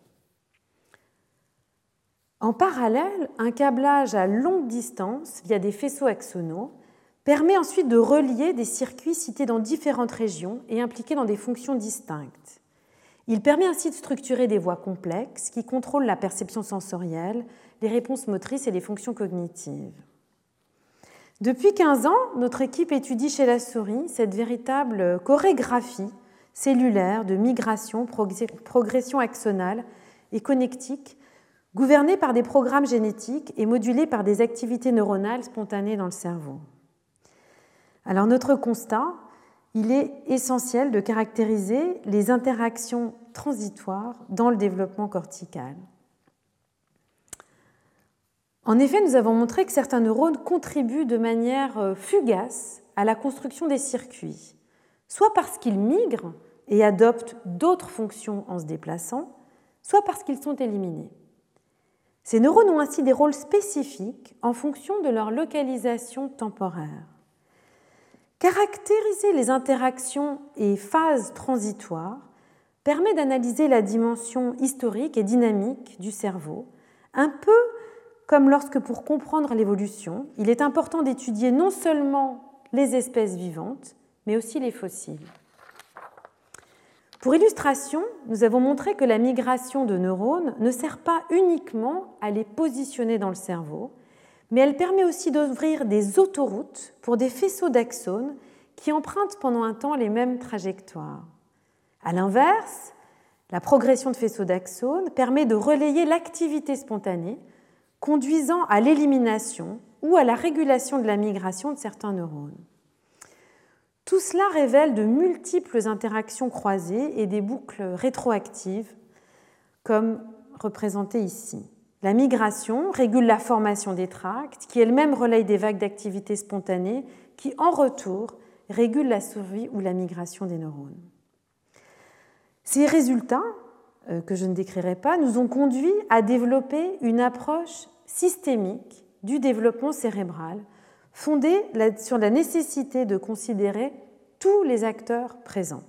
En parallèle, un câblage à longue distance via des faisceaux axonaux permet ensuite de relier des circuits cités dans différentes régions et impliqués dans des fonctions distinctes. Il permet ainsi de structurer des voies complexes qui contrôlent la perception sensorielle, les réponses motrices et les fonctions cognitives. Depuis 15 ans, notre équipe étudie chez la souris cette véritable chorégraphie cellulaire de migration, progression axonale et connectique, gouvernée par des programmes génétiques et modulée par des activités neuronales spontanées dans le cerveau. Alors notre constat, il est essentiel de caractériser les interactions transitoires dans le développement cortical. En effet, nous avons montré que certains neurones contribuent de manière euh, fugace à la construction des circuits, soit parce qu'ils migrent et adoptent d'autres fonctions en se déplaçant, soit parce qu'ils sont éliminés. Ces neurones ont ainsi des rôles spécifiques en fonction de leur localisation temporaire. Caractériser les interactions et phases transitoires permet d'analyser la dimension historique et dynamique du cerveau, un peu comme lorsque pour comprendre l'évolution, il est important d'étudier non seulement les espèces vivantes, mais aussi les fossiles. Pour illustration, nous avons montré que la migration de neurones ne sert pas uniquement à les positionner dans le cerveau, mais elle permet aussi d'ouvrir des autoroutes pour des faisceaux d'axones qui empruntent pendant un temps les mêmes trajectoires. A l'inverse, la progression de faisceaux d'axones permet de relayer l'activité spontanée conduisant à l'élimination ou à la régulation de la migration de certains neurones. Tout cela révèle de multiples interactions croisées et des boucles rétroactives, comme représentée ici. La migration régule la formation des tracts, qui elle-même relaye des vagues d'activité spontanée, qui en retour régulent la survie ou la migration des neurones. Ces résultats, euh, que je ne décrirai pas, nous ont conduit à développer une approche systémique du développement cérébral fondée sur la nécessité de considérer tous les acteurs présents.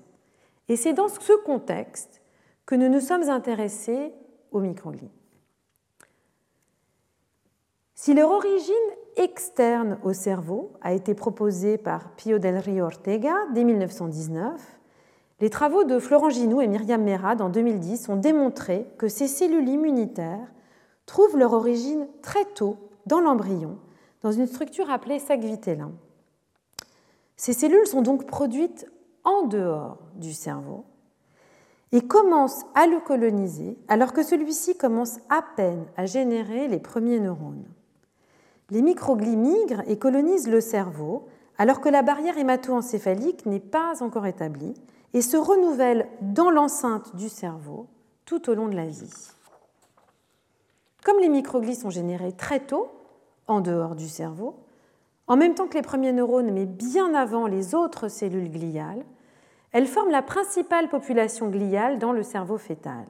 Et c'est dans ce contexte que nous nous sommes intéressés aux microglies. Si leur origine externe au cerveau a été proposée par Pio del Rio Ortega dès 1919, les travaux de Florent Ginoux et Myriam Merad en 2010 ont démontré que ces cellules immunitaires trouvent leur origine très tôt dans l'embryon, dans une structure appelée sac vitellin. Ces cellules sont donc produites en dehors du cerveau et commencent à le coloniser alors que celui-ci commence à peine à générer les premiers neurones. Les microglies migrent et colonisent le cerveau alors que la barrière hémato-encéphalique n'est pas encore établie et se renouvellent dans l'enceinte du cerveau tout au long de la vie. Comme les microglies sont générés très tôt, en dehors du cerveau, en même temps que les premiers neurones, mais bien avant les autres cellules gliales, elles forment la principale population gliale dans le cerveau fœtal.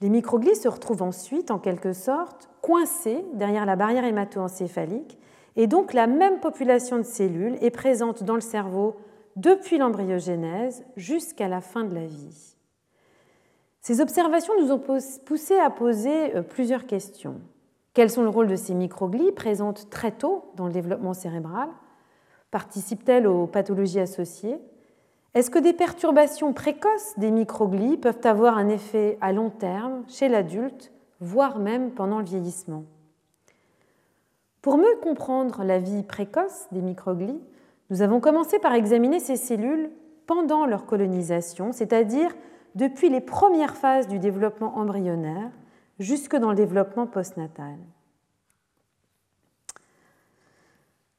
Les microglies se retrouvent ensuite, en quelque sorte, coincées derrière la barrière hémato-encéphalique, et donc la même population de cellules est présente dans le cerveau depuis l'embryogénèse jusqu'à la fin de la vie. Ces observations nous ont poussé à poser euh, plusieurs questions. Quels sont le rôle de ces microglies présentes très tôt dans le développement cérébral? Participent-elles aux pathologies associées? Est-ce que des perturbations précoces des microglies peuvent avoir un effet à long terme chez l'adulte, voire même pendant le vieillissement? Pour mieux comprendre la vie précoce des microglies, nous avons commencé par examiner ces cellules pendant leur colonisation, c'est-à-dire depuis les premières phases du développement embryonnaire jusque dans le développement postnatal.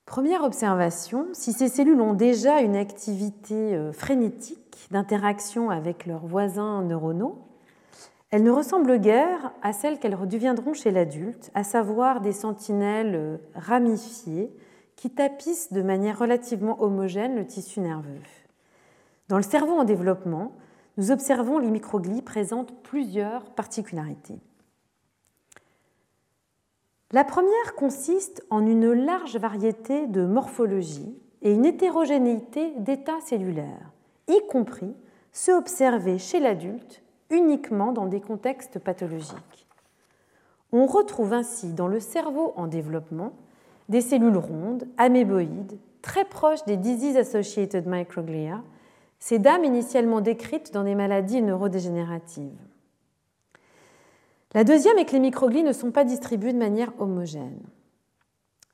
Première observation, si ces cellules ont déjà une activité euh, frénétique d'interaction avec leurs voisins neuronaux, elles ne ressemblent guère à celles qu'elles deviendront chez l'adulte, à savoir des sentinelles euh, ramifiées qui tapissent de manière relativement homogène le tissu nerveux. Dans le cerveau en développement, nous observons les microglies présentent plusieurs particularités. La première consiste en une large variété de morphologies et une hétérogénéité d'états cellulaires, y compris ceux observés chez l'adulte uniquement dans des contextes pathologiques. On retrouve ainsi dans le cerveau en développement des cellules rondes, améboïdes, très proches des disease-associated microglia, ces dames initialement décrites dans des maladies neurodégénératives. La deuxième est que les microglies ne sont pas distribuées de manière homogène.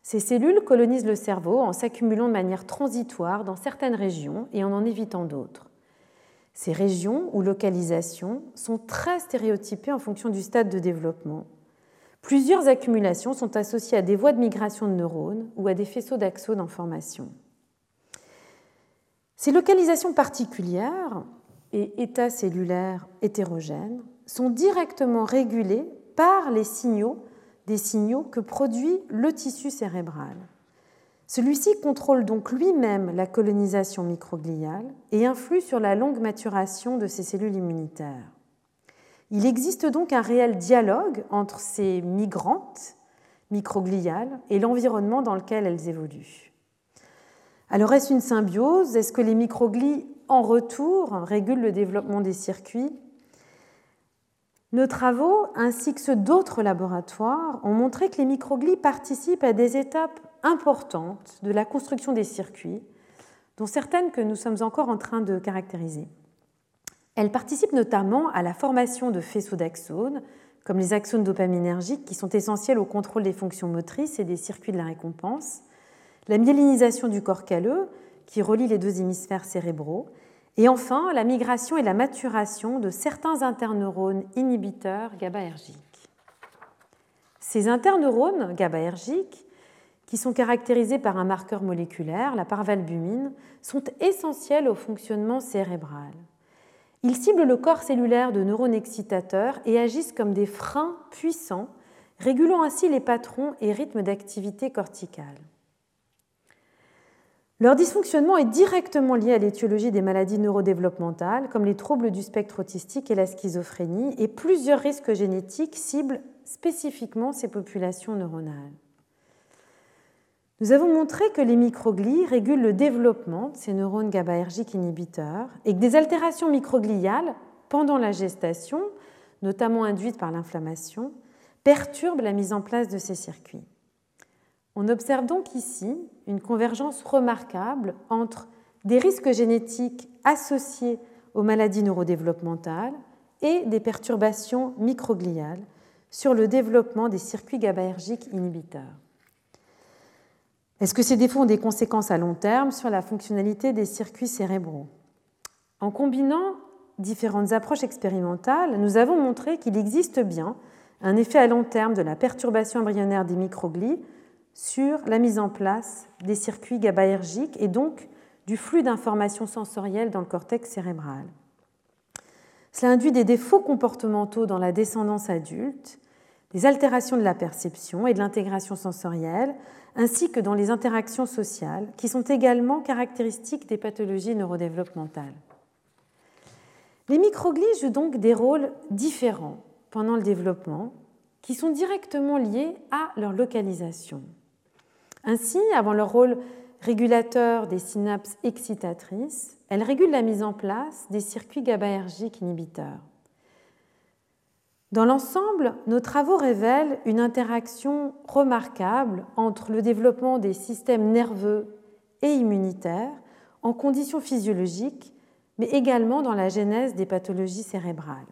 Ces cellules colonisent le cerveau en s'accumulant de manière transitoire dans certaines régions et en en évitant d'autres. Ces régions ou localisations sont très stéréotypées en fonction du stade de développement Plusieurs accumulations sont associées à des voies de migration de neurones ou à des faisceaux d'axones en formation. Ces localisations particulières et états cellulaires hétérogènes sont directement régulés par les signaux des signaux que produit le tissu cérébral. Celui-ci contrôle donc lui-même la colonisation microgliale et influe sur la longue maturation de ces cellules immunitaires. Il existe donc un réel dialogue entre ces migrantes microgliales et l'environnement dans lequel elles évoluent. Alors est-ce une symbiose? Est-ce que les microglies en retour régulent le développement des circuits? Nos travaux, ainsi que ceux d'autres laboratoires, ont montré que les microglies participent à des étapes importantes de la construction des circuits, dont certaines que nous sommes encore en train de caractériser. Elle participe notamment à la formation de faisceaux d'axones, comme les axones dopaminergiques qui sont essentiels au contrôle des fonctions motrices et des circuits de la récompense, la myélinisation du corps calleux, qui relie les deux hémisphères cérébraux, et enfin la migration et la maturation de certains interneurones inhibiteurs GABAergiques. Ces interneurones GABAergiques, qui sont caractérisés par un marqueur moléculaire, la parvalbumine, sont essentiels au fonctionnement cérébral. Ils ciblent le corps cellulaire de neurones excitateurs et agissent comme des freins puissants, régulant ainsi les patrons et rythmes d'activité corticale. Leur dysfonctionnement est directement lié à l'étiologie des maladies neurodéveloppementales, comme les troubles du spectre autistique et la schizophrénie, et plusieurs risques génétiques ciblent spécifiquement ces populations neuronales. Nous avons montré que les microglies régulent le développement de ces neurones GABAergiques inhibiteurs et que des altérations microgliales pendant la gestation, notamment induites par l'inflammation, perturbent la mise en place de ces circuits. On observe donc ici une convergence remarquable entre des risques génétiques associés aux maladies neurodéveloppementales et des perturbations microgliales sur le développement des circuits GABAergiques inhibiteurs. Est-ce que ces défauts ont des conséquences à long terme sur la fonctionnalité des circuits cérébraux? En combinant différentes approches expérimentales, nous avons montré qu'il existe bien un effet à long terme de la perturbation embryonnaire des microglies sur la mise en place des circuits GABAergiques et donc du flux d'informations sensorielles dans le cortex cérébral. Cela induit des défauts comportementaux dans la descendance adulte, des altérations de la perception et de l'intégration sensorielle, ainsi que dans les interactions sociales, qui sont également caractéristiques des pathologies neurodéveloppementales. Les microglies jouent donc des rôles différents pendant le développement, qui sont directement liés à leur localisation. Ainsi, avant leur rôle régulateur des synapses excitatrices, elles régulent la mise en place des circuits GABAergiques inhibiteurs. Dans l'ensemble, nos travaux révèlent une interaction remarquable entre le développement des systèmes nerveux et immunitaires en conditions physiologiques, mais également dans la genèse des pathologies cérébrales.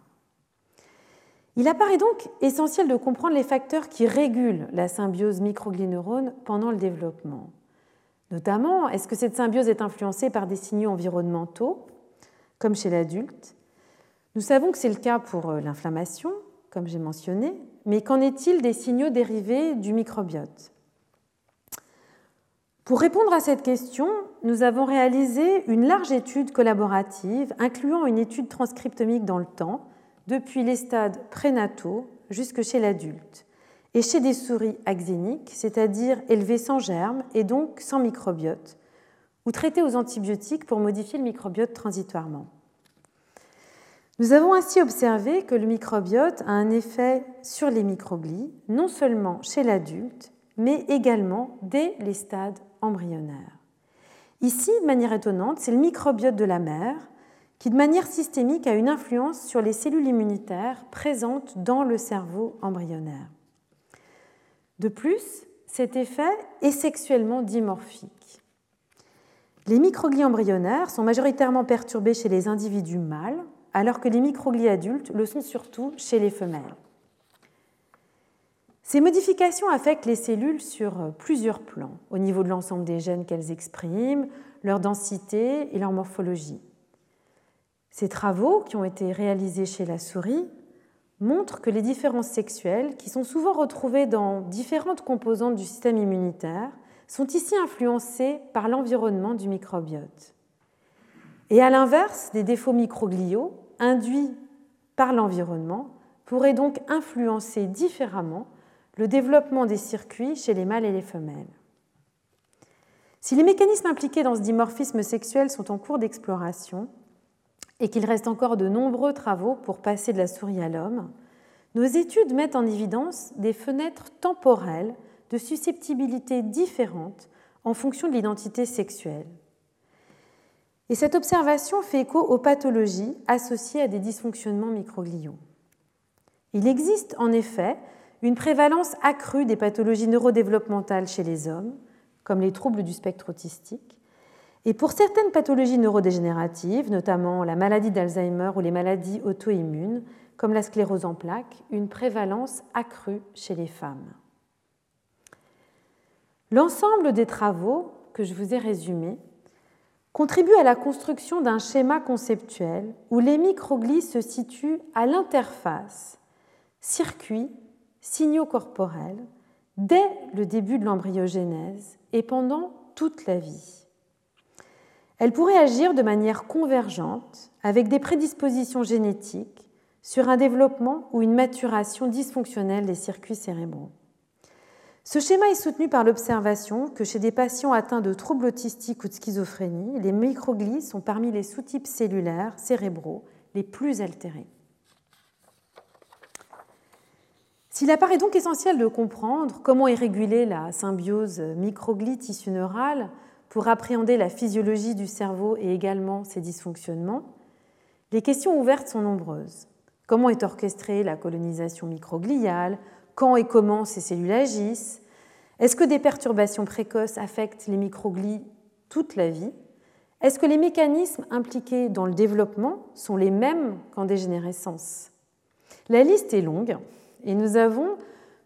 Il apparaît donc essentiel de comprendre les facteurs qui régulent la symbiose microglie-neurone pendant le développement. Notamment, est-ce que cette symbiose est influencée par des signaux environnementaux, comme chez l'adulte? Nous savons que c'est le cas pour euh, l'inflammation, comme j'ai mentionné, mais qu'en est-il des signaux dérivés du microbiote? Pour répondre à cette question, nous avons réalisé une large étude collaborative incluant une étude transcriptomique dans le temps depuis les stades prénataux jusque chez l'adulte, et chez des souris axéniques, c'est-à-dire élevées sans germes et donc sans microbiote, ou traitées aux antibiotiques pour modifier le microbiote transitoirement. Nous avons ainsi observé que le microbiote a un effet sur les microglies, non seulement chez l'adulte, mais également dès les stades embryonnaires. Ici, de manière étonnante, c'est le microbiote de la mère qui de manière systémique a une influence sur les cellules immunitaires présentes dans le cerveau embryonnaire. De plus, cet effet est sexuellement dimorphique. Les microglies embryonnaires sont majoritairement perturbés chez les individus mâles, alors que les microglies adultes le sont surtout chez les femelles. Ces modifications affectent les cellules sur plusieurs plans, au niveau de l'ensemble des gènes qu'elles expriment, leur densité et leur morphologie. Ces travaux, qui ont été réalisés chez la souris, montrent que les différences sexuelles, qui sont souvent retrouvées dans différentes composantes du système immunitaire, sont ici influencées par l'environnement du microbiote. Et à l'inverse, des défauts microgliaux induits par l'environnement pourraient donc influencer différemment le développement des circuits chez les mâles et les femelles. Si les mécanismes impliqués dans ce dimorphisme sexuel sont en cours d'exploration, et qu'il reste encore de nombreux travaux pour passer de la souris à l'homme, nos études mettent en évidence des fenêtres temporelles de susceptibilité différentes en fonction de l'identité sexuelle. Et cette observation fait écho aux pathologies associées à des dysfonctionnements microgliaux. Il existe en effet une prévalence accrue des pathologies neurodéveloppementales chez les hommes, comme les troubles du spectre autistique, et pour certaines pathologies neurodégénératives, notamment la maladie d'Alzheimer ou les maladies auto-immunes, comme la sclérose en plaques, une prévalence accrue chez les femmes. L'ensemble des travaux que je vous ai résumés contribue à la construction d'un schéma conceptuel où les microglies se situent à l'interface circuits, signaux corporels, dès le début de l'embryogénèse et pendant toute la vie. Elle pourrait agir de manière convergente avec des prédispositions génétiques sur un développement ou une maturation dysfonctionnelle des circuits cérébraux. Ce schéma est soutenu par l'observation que chez des patients atteints de troubles autistiques ou de schizophrénie, les microglies sont parmi les sous-types cellulaires cérébraux les plus altérés. S'il apparaît donc essentiel de comprendre comment est régulée la symbiose microglie-tissu neural pour appréhender la physiologie du cerveau et également ses dysfonctionnements, les questions ouvertes sont nombreuses. Comment est orchestrée la colonisation microgliale Quand et comment ces cellules agissent Est-ce que des perturbations précoces affectent les microglies toute la vie? Est-ce que les mécanismes impliqués dans le développement sont les mêmes qu'en dégénérescence La liste est longue et nous avons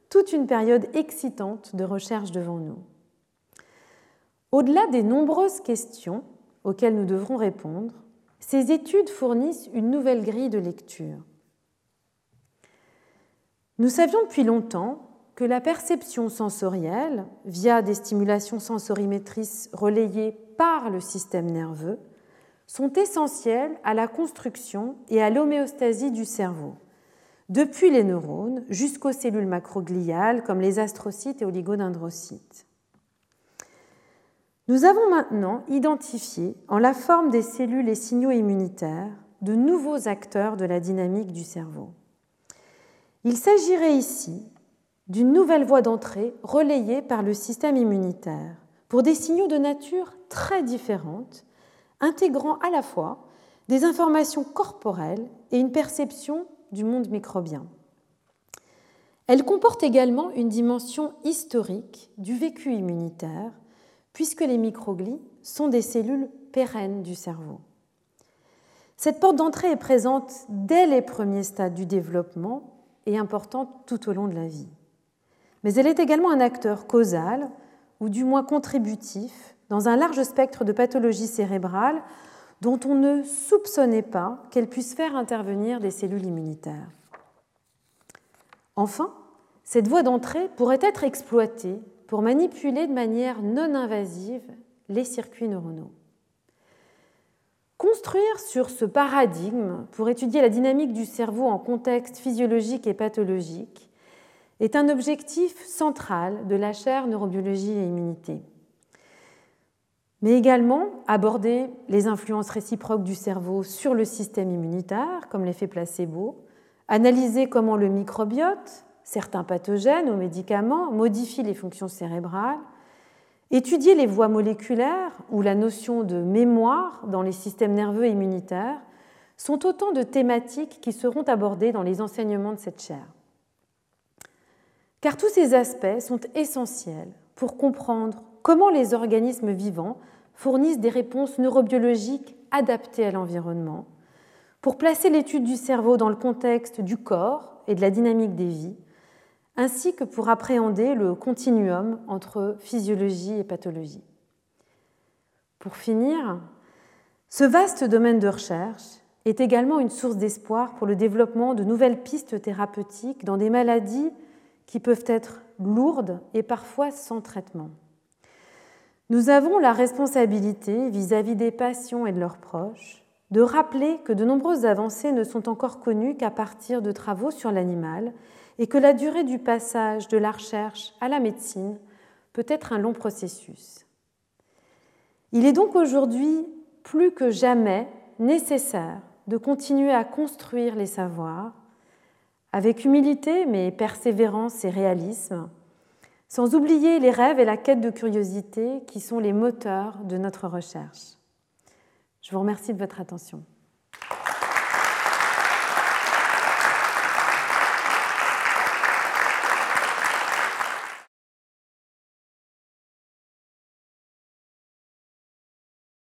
toute une période excitante de recherche devant nous. Au-delà des nombreuses questions auxquelles nous devrons répondre, ces études fournissent une nouvelle grille de lecture. Nous savions depuis longtemps que la perception sensorielle, via des stimulations sensorimétrices relayées par le système nerveux, sont essentielles à la construction et à l'homéostasie du cerveau depuis les neurones jusqu'aux cellules macrogliales comme les astrocytes et oligodendrocytes. Nous avons maintenant identifié, en la forme des cellules et signaux immunitaires, de nouveaux acteurs de la dynamique du cerveau. Il s'agirait ici d'une nouvelle voie d'entrée relayée par le système immunitaire pour des signaux de nature très différente, intégrant à la fois des informations corporelles et une perception du monde microbien. Elle comporte également une dimension historique du vécu immunitaire, puisque les microglies sont des cellules pérennes du cerveau. Cette porte d'entrée est présente dès les premiers stades du développement et importante tout au long de la vie. Mais elle est également un acteur causal, ou du moins contributif, dans un large spectre de pathologies cérébrales dont on ne soupçonnait pas qu'elle puisse faire intervenir des cellules immunitaires. Enfin, cette voie d'entrée pourrait être exploitée pour manipuler de manière non invasive les circuits neuronaux. Construire sur ce paradigme pour étudier la dynamique du cerveau en contexte physiologique et pathologique est un objectif central de la chaire neurobiologie et immunité mais également aborder les influences réciproques du cerveau sur le système immunitaire, comme l'effet placebo, analyser comment le microbiote, certains pathogènes ou médicaments modifient les fonctions cérébrales, étudier les voies moléculaires ou la notion de mémoire dans les systèmes nerveux et immunitaires sont autant de thématiques qui seront abordées dans les enseignements de cette chaire. Car tous ces aspects sont essentiels pour comprendre comment les organismes vivants fournissent des réponses neurobiologiques adaptées à l'environnement, pour placer l'étude du cerveau dans le contexte du corps et de la dynamique des vies, ainsi que pour appréhender le continuum entre physiologie et pathologie. Pour finir, ce vaste domaine de recherche est également une source d'espoir pour le développement de nouvelles pistes thérapeutiques dans des maladies qui peuvent être lourdes et parfois sans traitement. Nous avons la responsabilité vis-à-vis des patients et de leurs proches de rappeler que de nombreuses avancées ne sont encore connues qu'à partir de travaux sur l'animal et que la durée du passage de la recherche à la médecine peut être un long processus. Il est donc aujourd'hui plus que jamais nécessaire de continuer à construire les savoirs avec humilité mais persévérance et réalisme sans oublier les rêves et la quête de curiosité qui sont les moteurs de notre recherche. Je vous remercie de votre attention.